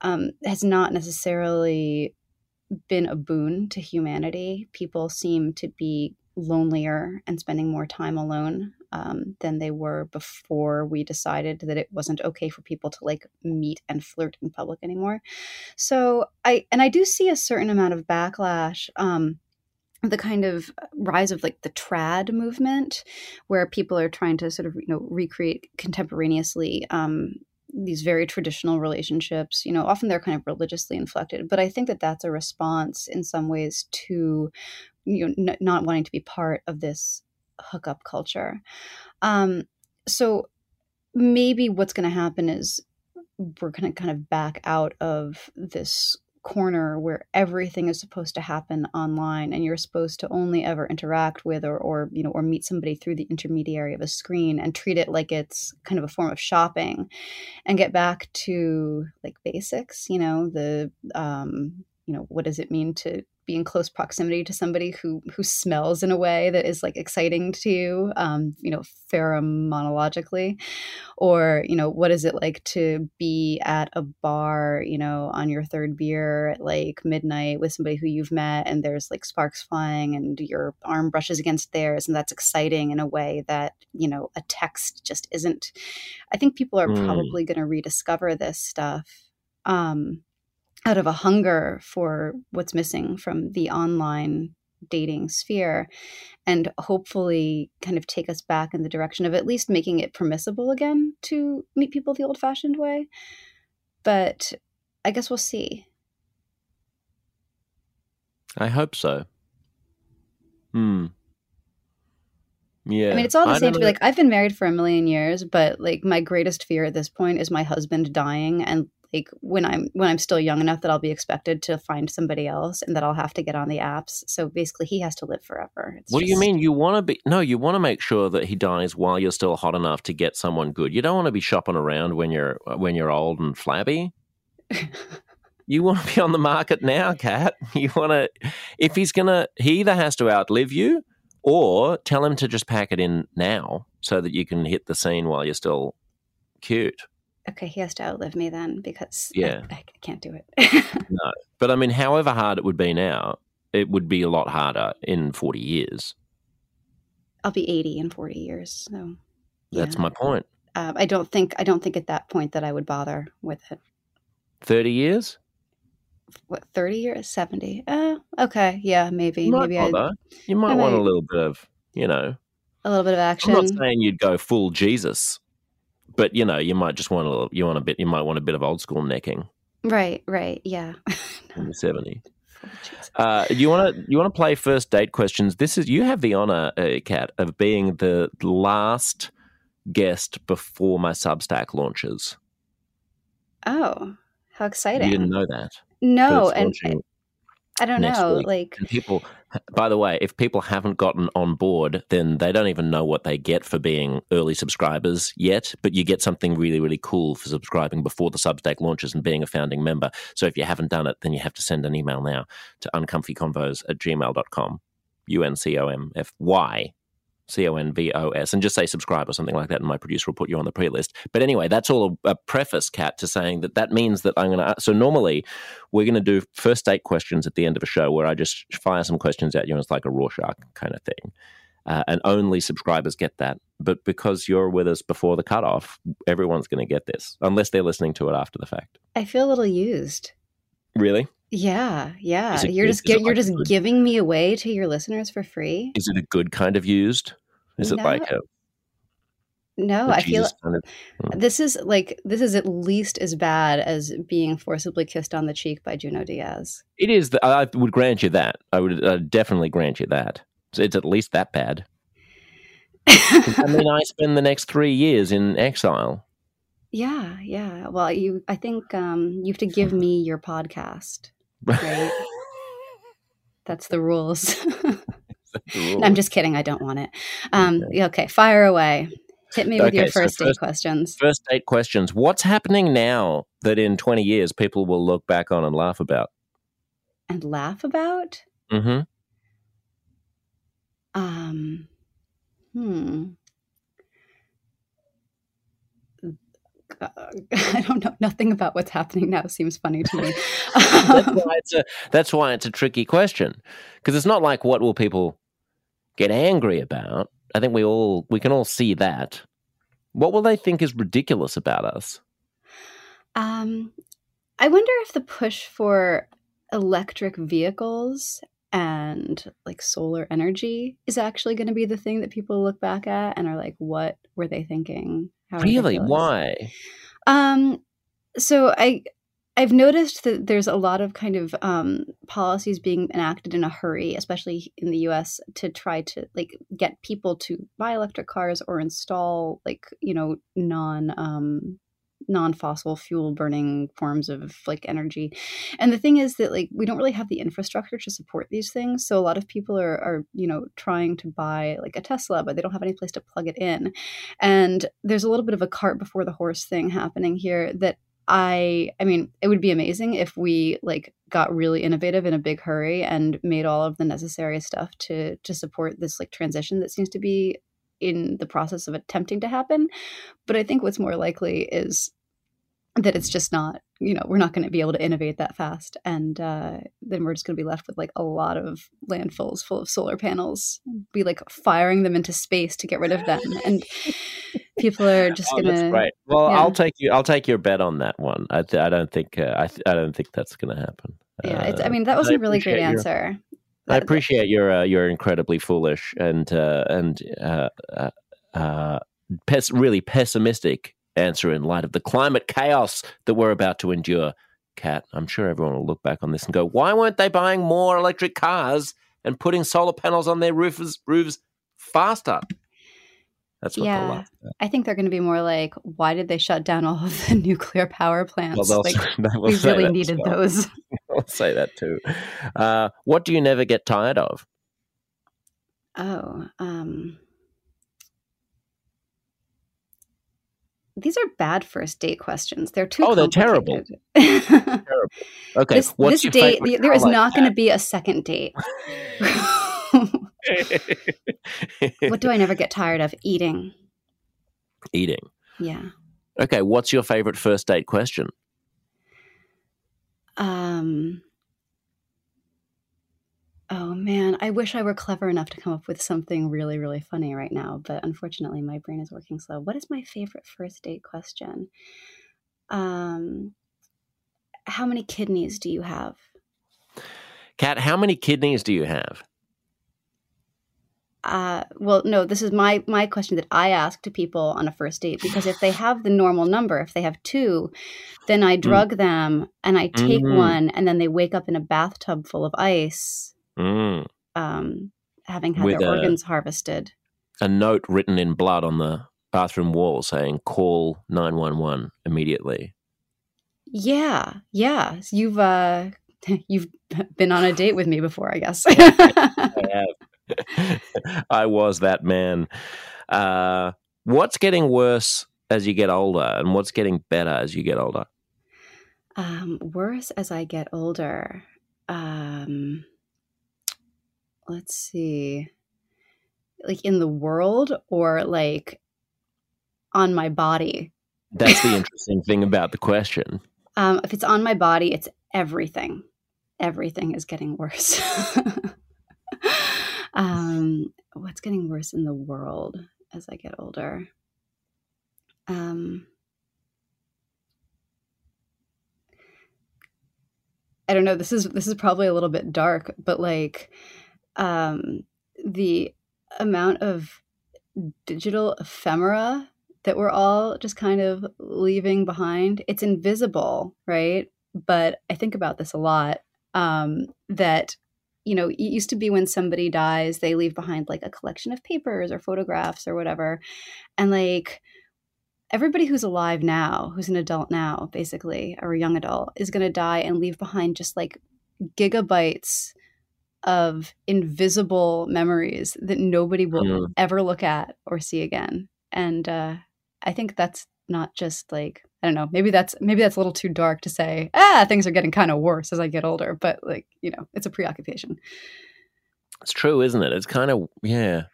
um, has not necessarily been a boon to humanity. People seem to be lonelier and spending more time alone um, than they were before we decided that it wasn't okay for people to like meet and flirt in public anymore. So I and I do see a certain amount of backlash. Um, the kind of rise of like the trad movement where people are trying to sort of you know recreate contemporaneously um, these very traditional relationships you know often they're kind of religiously inflected but i think that that's a response in some ways to you know n- not wanting to be part of this hookup culture. Um so maybe what's going to happen is we're going to kind of back out of this corner where everything is supposed to happen online and you're supposed to only ever interact with or, or you know or meet somebody through the intermediary of a screen and treat it like it's kind of a form of shopping and get back to like basics you know the um you know what does it mean to be in close proximity to somebody who who smells in a way that is like exciting to you um, you know pheromonologically or you know what is it like to be at a bar you know on your third beer at like midnight with somebody who you've met and there's like sparks flying and your arm brushes against theirs and that's exciting in a way that you know a text just isn't? I think people are mm. probably going to rediscover this stuff. Um out of a hunger for what's missing from the online dating sphere and hopefully kind of take us back in the direction of at least making it permissible again to meet people the old fashioned way. But I guess we'll see. I hope so. Hmm. Yeah. I mean, it's all the I same to be like, I've been married for a million years, but like my greatest fear at this point is my husband dying and like when I'm when I'm still young enough that I'll be expected to find somebody else and that I'll have to get on the apps. So basically, he has to live forever. It's what just... do you mean? You want to be no? You want to make sure that he dies while you're still hot enough to get someone good. You don't want to be shopping around when you're when you're old and flabby. you want to be on the market now, Kat You want to if he's gonna he either has to outlive you or tell him to just pack it in now so that you can hit the scene while you're still cute okay, he has to outlive me then because yeah, I, I can't do it. no, but I mean, however hard it would be now, it would be a lot harder in forty years. I'll be eighty in forty years, so that's my point. Um, I don't think I don't think at that point that I would bother with it. Thirty years. What thirty years? Seventy? Uh, okay, yeah, maybe. You maybe I. You might want a little bit of, you know, a little bit of action. I'm not saying you'd go full Jesus but you know, you might just want a you want a bit. You might want a bit of old school necking. Right. Right. Yeah. in the seventy. Oh, uh, you want to you want to play first date questions? This is you have the honor, uh, Kat, of being the last guest before my Substack launches. Oh, how exciting! You didn't know that? No, and I don't know. Week. Like and people, by the way, if people haven't gotten on board, then they don't even know what they get for being early subscribers yet. But you get something really, really cool for subscribing before the Substack launches and being a founding member. So if you haven't done it, then you have to send an email now to uncomfyconvos at gmail.com. U N C O M F Y C O N V O S, and just say subscribe or something like that, and my producer will put you on the pre list. But anyway, that's all a, a preface, Kat, to saying that that means that I'm going to. So normally, we're going to do first date questions at the end of a show where I just fire some questions at you, and it's like a Rorschach kind of thing. Uh, and only subscribers get that. But because you're with us before the cutoff, everyone's going to get this, unless they're listening to it after the fact. I feel a little used. Really? Yeah, yeah. You're just you're just good? giving me away to your listeners for free. Is it a good kind of used? Is no. it like a no, I feel kind of, hmm. this is like this is at least as bad as being forcibly kissed on the cheek by Junot Diaz. It is. The, I would grant you that. I would uh, definitely grant you that. It's at least that bad. I mean, I spend the next three years in exile. Yeah, yeah. Well, you. I think um, you have to give me your podcast, right? That's the rules. I'm just kidding. I don't want it. Um, okay. okay, fire away. Hit me with okay, your first, so first date questions. First date questions. What's happening now that in 20 years people will look back on and laugh about? And laugh about? Mm-hmm. Um, hmm. I don't know. Nothing about what's happening now seems funny to me. that's, why it's a, that's why it's a tricky question because it's not like what will people get angry about. I think we all we can all see that. What will they think is ridiculous about us? Um, I wonder if the push for electric vehicles and like solar energy is actually going to be the thing that people look back at and are like, what were they thinking? Really? Why? Um, so I I've noticed that there's a lot of kind of um, policies being enacted in a hurry, especially in the U.S., to try to like get people to buy electric cars or install like you know non um, non-fossil fuel burning forms of like energy. And the thing is that like we don't really have the infrastructure to support these things. So a lot of people are, are you know trying to buy like a tesla but they don't have any place to plug it in. And there's a little bit of a cart before the horse thing happening here that I I mean, it would be amazing if we like got really innovative in a big hurry and made all of the necessary stuff to to support this like transition that seems to be in the process of attempting to happen. But I think what's more likely is that it's just not, you know, we're not going to be able to innovate that fast. And uh, then we're just going to be left with like a lot of landfills full of solar panels, be like firing them into space to get rid of them. And people are just oh, going to. Right. Well, yeah. I'll take you. I'll take your bet on that one. I, th- I don't think. Uh, I, th- I don't think that's going to happen. Yeah. I mean, that was a really great answer. I appreciate your uh, your incredibly foolish and uh, and uh, uh, uh, pes- really pessimistic answer in light of the climate chaos that we're about to endure. Kat, I'm sure everyone will look back on this and go, "Why weren't they buying more electric cars and putting solar panels on their roofs roofs faster?" That's what yeah, I think they're going to be more like, "Why did they shut down all of the nuclear power plants? Well, like, we really needed well. those." I'll say that too. Uh, what do you never get tired of? Oh, um, these are bad first date questions. They're too. Oh, they're terrible. terrible. Okay, this, this date there is not going to be a second date. what do I never get tired of? Eating. Eating. Yeah. Okay, what's your favorite first date question? Um. Oh man, I wish I were clever enough to come up with something really, really funny right now, but unfortunately my brain is working slow. What is my favorite first date question? Um, how many kidneys do you have? Kat, how many kidneys do you have? Uh, well, no, this is my my question that I ask to people on a first date because if they have the normal number, if they have two, then I mm. drug mm. them and I take mm-hmm. one, and then they wake up in a bathtub full of ice mm. um, having had With their a, organs harvested. A note written in blood on the bathroom wall saying, call 911 immediately. Yeah, yeah. You've uh, you've been on a date with me before, I guess. I have. I was that man. Uh, what's getting worse as you get older, and what's getting better as you get older? Um, worse as I get older. Um, let's see like in the world or like on my body that's the interesting thing about the question um, if it's on my body it's everything everything is getting worse um, what's getting worse in the world as i get older um, i don't know this is this is probably a little bit dark but like um, the amount of digital ephemera that we're all just kind of leaving behind. It's invisible, right? But I think about this a lot. Um, that you know, it used to be when somebody dies, they leave behind like a collection of papers or photographs or whatever, and like everybody who's alive now, who's an adult now, basically, or a young adult, is going to die and leave behind just like gigabytes of invisible memories that nobody will Mm. ever look at or see again. And uh, I think that's not just like I don't know. Maybe that's maybe that's a little too dark to say. Ah, things are getting kind of worse as I get older. But like you know, it's a preoccupation. It's true, isn't it? It's kind of yeah,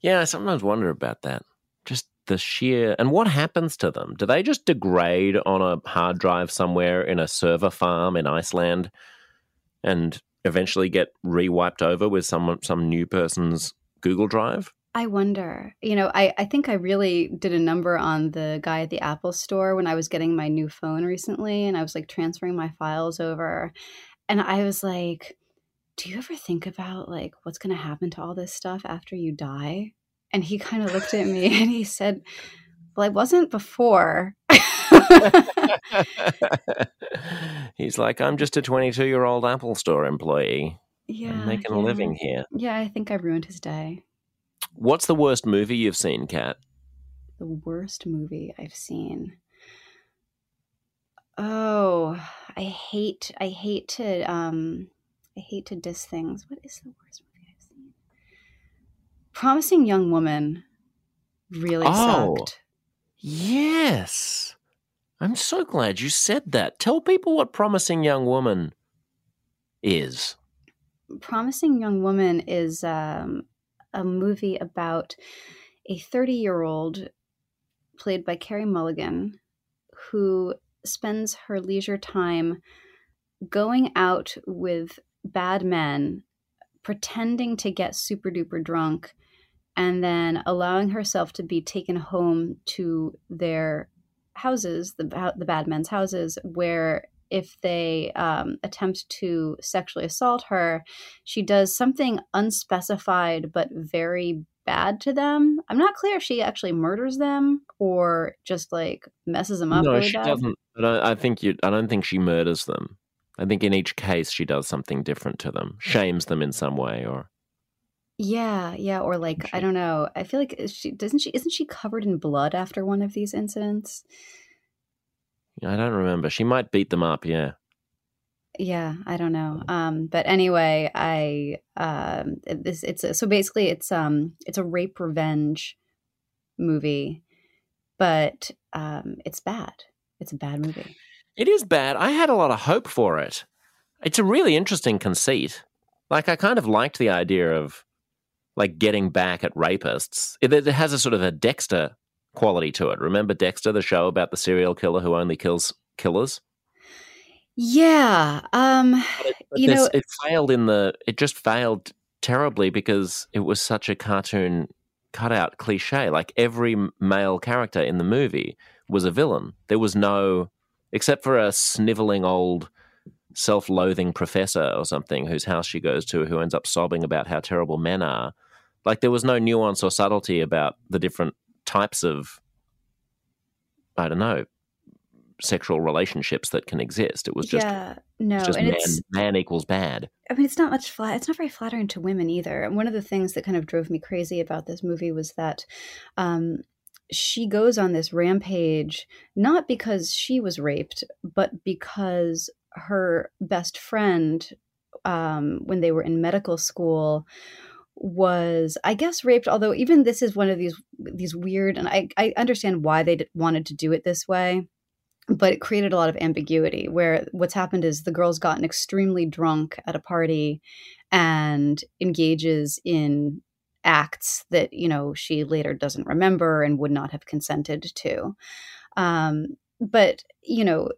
yeah. I sometimes wonder about that. Just the sheer and what happens to them? Do they just degrade on a hard drive somewhere in a server farm in Iceland, and eventually get re-wiped over with some some new person's Google Drive? I wonder. You know, I, I think I really did a number on the guy at the Apple store when I was getting my new phone recently and I was like transferring my files over. And I was like, do you ever think about like what's going to happen to all this stuff after you die? And he kind of looked at me and he said, well, I wasn't before. He's like, I'm just a 22 year old Apple Store employee. yeah. I'm making yeah. a living here. Yeah, I think I ruined his day. What's the worst movie you've seen, Kat? The worst movie I've seen. Oh, I hate I hate to um I hate to diss things. What is the worst movie I've seen? Promising Young Woman really Oh. sucked. Yes. I'm so glad you said that. Tell people what Promising Young Woman is. Promising Young Woman is um, a movie about a 30 year old played by Carey Mulligan who spends her leisure time going out with bad men, pretending to get super duper drunk, and then allowing herself to be taken home to their houses, the, the bad men's houses, where if they um, attempt to sexually assault her, she does something unspecified but very bad to them. I'm not clear if she actually murders them or just like messes them up. no, really she bad. doesn't. I, don't, I think you. I don't think she murders them. I think in each case she does something different to them, shames them in some way, or Yeah, yeah, or like I don't know. I feel like she doesn't she isn't she covered in blood after one of these incidents? I don't remember. She might beat them up. Yeah. Yeah, I don't know. Um, but anyway, I um, this it's so basically it's um it's a rape revenge movie, but um, it's bad. It's a bad movie. It is bad. I had a lot of hope for it. It's a really interesting conceit. Like I kind of liked the idea of like getting back at rapists. It, it has a sort of a Dexter quality to it. Remember Dexter, the show about the serial killer who only kills killers? Yeah. Um. But You know- it failed in the. It just failed terribly because it was such a cartoon cutout cliche. Like every male character in the movie was a villain. There was no, except for a sniveling old, self-loathing professor or something whose house she goes to, who ends up sobbing about how terrible men are. Like there was no nuance or subtlety about the different types of, I don't know, sexual relationships that can exist. It was just yeah. No, just and man, it's man equals bad. I mean, it's not much flat. It's not very flattering to women either. And one of the things that kind of drove me crazy about this movie was that um, she goes on this rampage not because she was raped, but because her best friend, um, when they were in medical school, was I guess raped. Although even this is one of these these weird, and I I understand why they wanted to do it this way but it created a lot of ambiguity where what's happened is the girl's gotten extremely drunk at a party and engages in acts that you know she later doesn't remember and would not have consented to um, but you know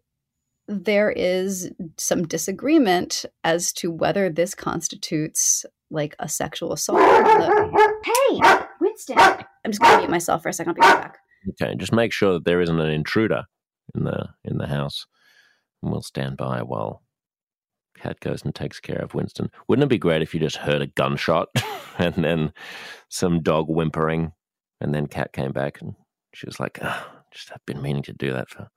there is some disagreement as to whether this constitutes like a sexual assault hey winston i'm just gonna mute myself for a second i'll be right back Okay, just make sure that there isn't an intruder in the in the house, and we'll stand by while Kat goes and takes care of Winston. Wouldn't it be great if you just heard a gunshot and then some dog whimpering, and then Kat came back and she was like, oh, "Just I've been meaning to do that for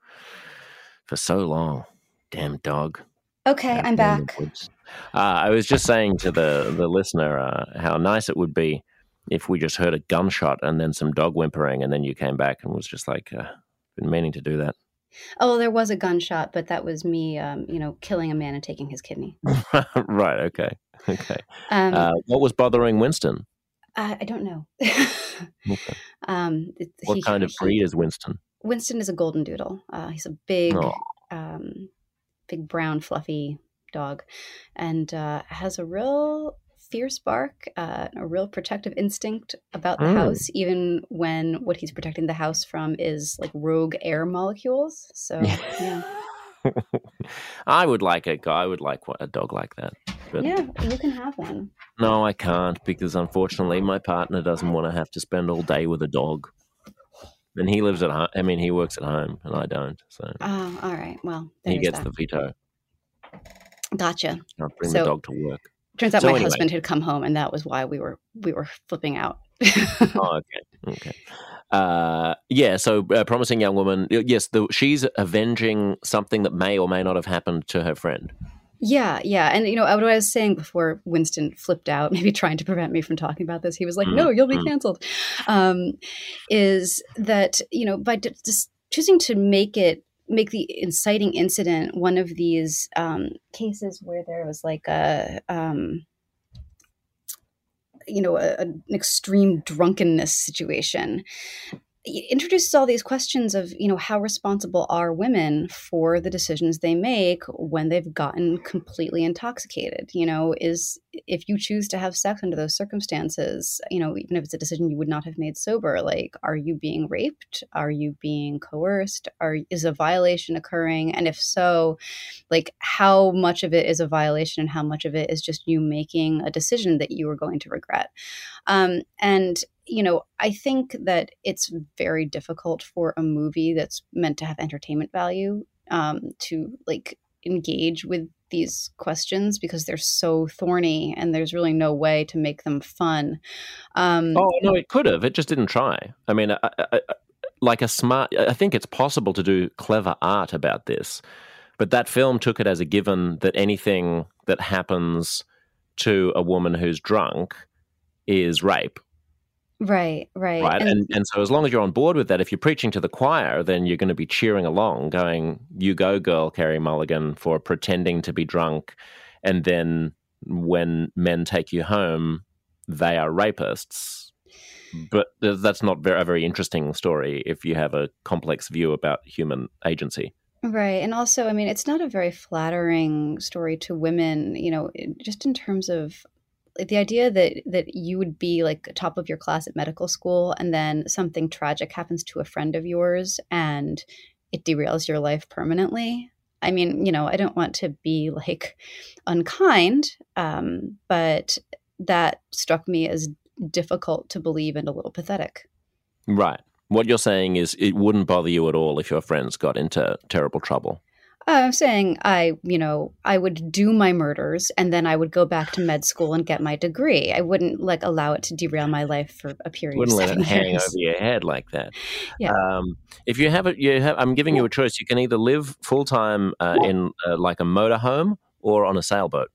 for so long, damn dog." okay out i'm there in the back woods. Uh, I was just saying to the the listener uh, how nice it would be if we just heard a gunshot and then some dog whimpering, and then you came back and was just like, uh, "Been meaning to do that." Oh, there was a gunshot, but that was me, um, you know, killing a man and taking his kidney. right. Okay. Okay. Um, Uh, what was bothering Winston? I, I don't know. Okay. um, it- What he- kind of he- breed is Winston? Winston is a golden doodle. Uh, he's a big, Oh. um, big brown fluffy dog, and uh, has a real fierce bark, uh, a real protective instinct about the Mm. house, even when what he's protecting the house from is like rogue air molecules. So yeah, I would like a guy. Would like a dog like that. But yeah, you can have one. no, I can't because unfortunately my partner doesn't want to have to spend all day with a dog. And he lives at home. I mean, he works at home, and I don't. So Oh, all right. Well, he gets that. the veto. Gotcha. Can't bring So- the dog to work. Turns out So my anyway. husband had come home, and that was why we were we were flipping out. Oh, okay, okay. Uh, yeah. So, uh, promising young woman. Yes, the, she's avenging something that may or may not have happened to her friend. Yeah, yeah. And you know, what I was saying before Winston flipped out, maybe trying to prevent me from talking about this, he was like, Mm, "No, you'll be mm. canceled." Um, is that you know by d- just choosing to make it make the inciting incident one of these um, cases where there was like a um, you know a, an extreme drunkenness situation. It introduces all these questions of you know how responsible are women for the decisions they make when they've gotten completely intoxicated? You know is if you choose to have sex under those circumstances you know even if it's a decision you would not have made sober like are you being raped? Are you being coerced? Are is a violation occurring? And if so like how much of it is a violation and how much of it is just you making a decision that you are going to regret? Um, and you know, I think that it's very difficult for a movie that's meant to have entertainment value um, to like engage with these questions because they're so thorny and there's really no way to make them fun. Um, Oh no, it could have. It just didn't try. I mean, I, I, like a smart. I think it's possible to do clever art about this, but that film took it as a given that anything that happens to a woman who's drunk is rape, right, right. right? And- And and so as long as you're on board with that, if you're preaching to the choir, then you're going to be cheering along, going, "You go, girl, Carey Mulligan, for pretending to be drunk," and then when men take you home, they are rapists. But that's not very, a very interesting story if you have a complex view about human agency. Right. And also, I mean, it's not a very flattering story to women, you know, just in terms of the idea that that you would be like top of your class at medical school and then something tragic happens to a friend of yours and it derails your life permanently. I mean, you know, I don't want to be like unkind, um, but that struck me as difficult to believe and a little pathetic. Right. What you're saying is it wouldn't bother you at all if your friends got into terrible trouble. I'm saying I, you know, I would do my murders and then I would go back to med school and get my degree. I wouldn't like allow it to derail my life for a period. wouldn't of let it hang over your head like that. Yeah. Um, if you have it, you have. I'm giving you a choice. You can either live full time uh, in uh, like a motorhome or on a sailboat.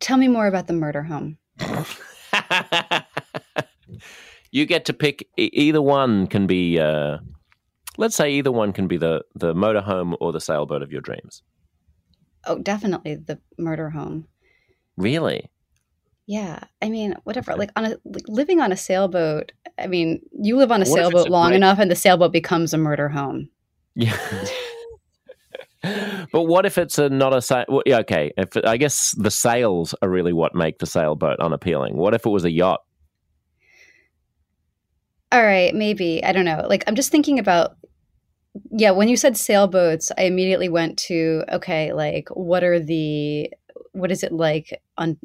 Tell me more about the murder home. you get to pick. Either one can be. Uh, let's say either one can be the the motorhome or the sailboat of your dreams. Oh, definitely the murder home. Really? Yeah, I mean, whatever. Okay. Like on a like living on a sailboat. I mean, you live on a What sailboat a long great- enough, and the sailboat becomes a murder home. Yeah. but what if it's a not a sail? Well, yeah, okay. If I guess the sails are really what make the sailboat unappealing. What if it was a yacht? All right, maybe. I don't know. Like, I'm just thinking about, yeah, when you said sailboats, I immediately went to, okay, like, what are the, what is it like on,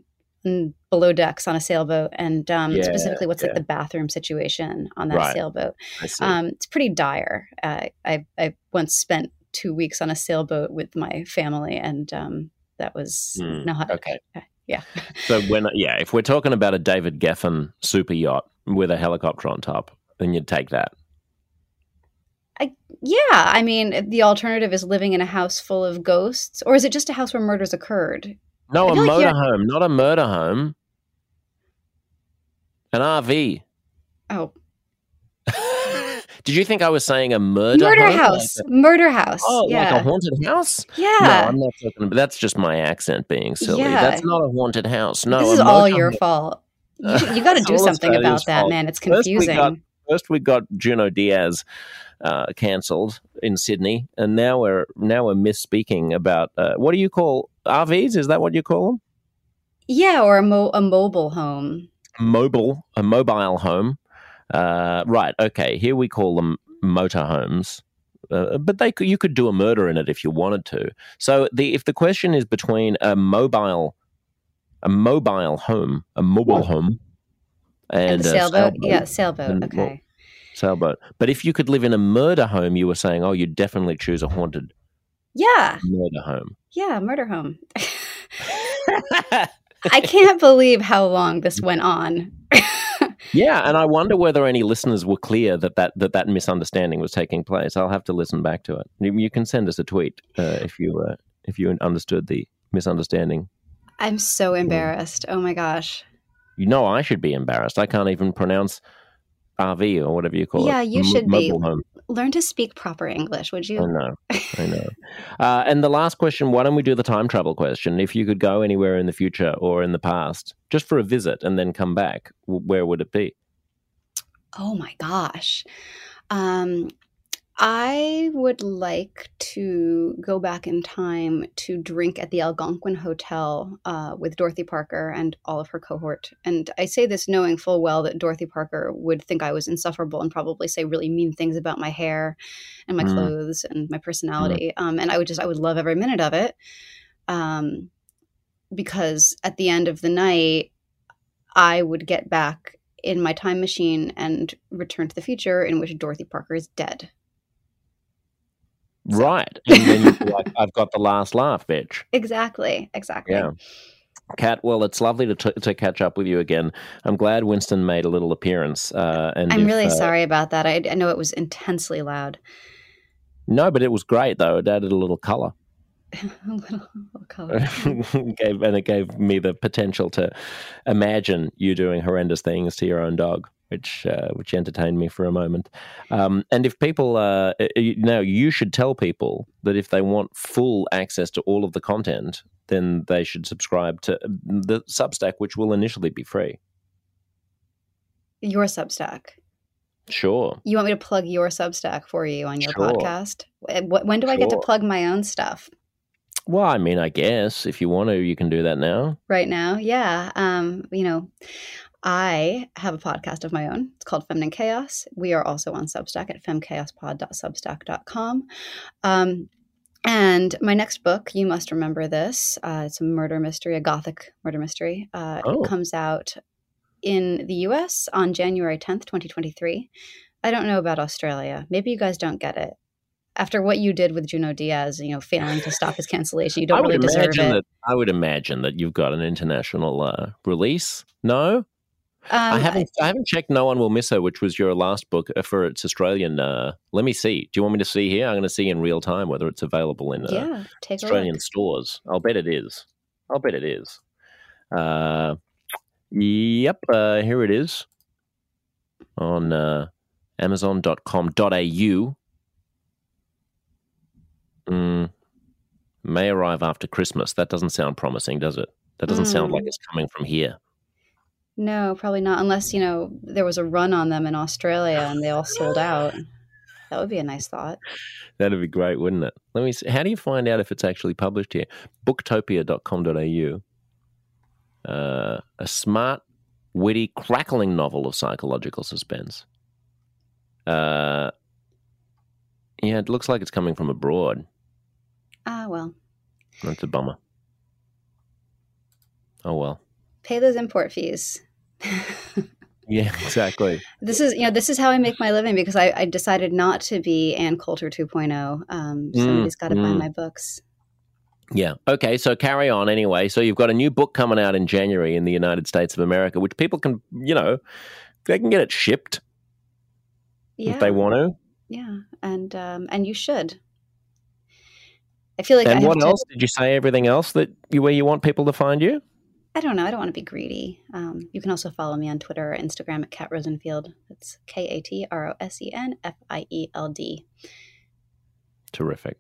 on below decks on a sailboat? And um, Yeah, specifically, what's yeah. like the bathroom situation on that Right. sailboat? Um, it's pretty dire. Uh, I, I once spent two weeks on a sailboat with my family, and um, that was Hmm, not, okay. yeah. So when yeah, if we're talking about a David Geffen super yacht with a helicopter on top, then you'd take that. Yeah, I mean, the alternative is living in a house full of ghosts, or is it just a house where murders occurred? No, I a like motorhome, not a murder home. An RV. Oh, Did you think I was saying a murder, Murder home? house. Like a- Murder house. oh, yeah. like a haunted house? yeah. No, I'm not talking about that's just my accent being silly. Yeah. That's not a haunted house. No, this is all your fault. You, you got to do something about that, fault. man. It's First we confusing. got- First we got Junot Diaz uh, cancelled in Sydney, and now we're now we're misspeaking about uh, what do you call RVs? Is that what you call them? yeah, or a, mo- a mobile home. Mobile, a mobile home. Uh, right. Okay. Here we call them motorhomes. Uh, but they could, you could do a murder in it if you wanted to. So the if the question is between a mobile, a mobile home, a mobile home, and, And, a sailboat? Yeah, sailboat. Okay. Sailboat. But if you could live in a murder home, you were saying, oh, you'd definitely choose a haunted Yeah. murder home. Yeah, murder home. I can't believe how long this went on. yeah, and I wonder whether any listeners were clear that that, that, that misunderstanding was taking place. I'll have to listen back to it. You, can send us a tweet uh, if you uh, if you understood the misunderstanding. I'm so embarrassed. Oh my gosh. You know, I should be embarrassed. I can't even pronounce RV or whatever you call it. Yeah, you M- should be. home. Learn to speak proper English, would you? I know. I know. Uh, and the last question why don't we do the time travel question? If you could go anywhere in the future or in the past, just for a visit and then come back, where would it be? Oh my gosh. Um, I would like to go back in time to drink at the Algonquin Hotel uh, with Dorothy Parker and all of her cohort. And I say this knowing full well that Dorothy Parker would think I was insufferable and probably say really mean things about my hair and my Mm. clothes and my personality. Um, and I would just, I would love every minute of it. Um, because at the end of the night, I would get back in my time machine and return to the future in which Dorothy Parker is dead. Right. And then you'd be like, I've got the last laugh, bitch. Exactly. Exactly. Yeah. Kat, well, it's lovely to, t- to catch up with you again. I'm glad Winston made a little appearance. Uh, and I'm if, really uh, sorry about that. I, I know it was intensely loud. No, but it was great though. It added a little color. a little, little color. gave and it gave me the potential to imagine you doing horrendous things to your own dog, which uh, which entertained me for a moment. Um, and if people uh, you- now you should tell people that if they want full access to all of the content, then they should subscribe to the Substack, which will initially be free. Your Substack. Sure. You want me to plug your Substack for you on your Sure. podcast? Wh- When do I get to plug my own stuff? Well, I mean, I guess if you want to, you can do that now. right now. Yeah. Um, you know, I have a podcast of my own. It's called Feminine Chaos. We are also on Substack at femchaospod.substack.com. Um, and my next book, you must remember this. Uh, it's a murder mystery, a gothic murder mystery. Uh, Oh. It comes out in the US on January 10th, 2023. I don't know about Australia. Maybe you guys don't get it. After what you did with Junot Diaz, you know, failing to stop his cancellation, you don't really deserve it. that I would imagine that you've got an international uh, release. No, I Um, haven't. I haven't checked. No one will miss her, which was your last book uh, for its Australian. Uh, let me see. Do you want me to see here? I'm going to see in real time whether it's available in uh, yeah, Australian stores. I'll bet it is. I'll bet it is. Uh, yep. Uh, here it is on uh, Amazon.com.au. Mm, may arrive after Christmas. That doesn't sound promising, does it? That doesn't sound like Mm. it's coming from here. No, probably not. Unless you know there was a run on them in Australia and they all sold out. That would be a nice thought. That'd be great, wouldn't it? Let me see. How do you find out if it's actually published here? Booktopia.com.au. Uh, a smart, witty, crackling novel of psychological suspense. Uh, yeah, it looks like it's coming from abroad. Ah, well, That's a bummer. Oh well. pay those import fees. Yeah, exactly. this is you know this is how I make my living because I, I decided not to be Ann Coulter 2.0. Um, somebody's got to buy mm. my books. Yeah. Okay. So carry on anyway. So you've got a new book coming out in January in the United States of America, which people can, you know, they can get it shipped Yeah, if they want to. yeah, and um, and you should. I feel like I and what to, else did you say? Everything else that you where you want people to find you? I don't know. I don't want to be greedy. Um, you can also follow me on Twitter or Instagram at Kat Rosenfield. That's K A T R O S E N F I E L D. Terrific.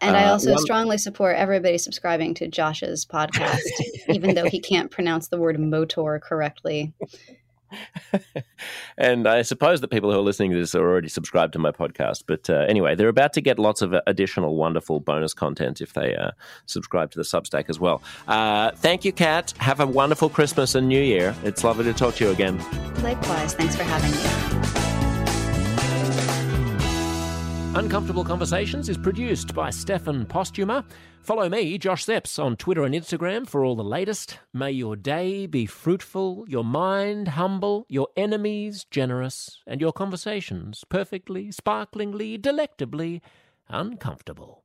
And I Uh, also one- strongly support everybody subscribing to Josh's podcast, even though he can't pronounce the word motor correctly. and I suppose that people who are listening to this are already subscribed to my podcast. But uh, anyway, they're about to get lots of additional wonderful bonus content if they uh, subscribe to the Substack as well. Uh, thank you, Kat. Have a wonderful Christmas and New Year. It's lovely to talk to you again. Likewise, thanks for having me. Uncomfortable Conversations is produced by Stefan Postuma. Follow me, Josh Szeps, on Twitter and Instagram for all the latest. May your day be fruitful, your mind humble, your enemies generous, and your conversations perfectly, sparklingly, delectably uncomfortable.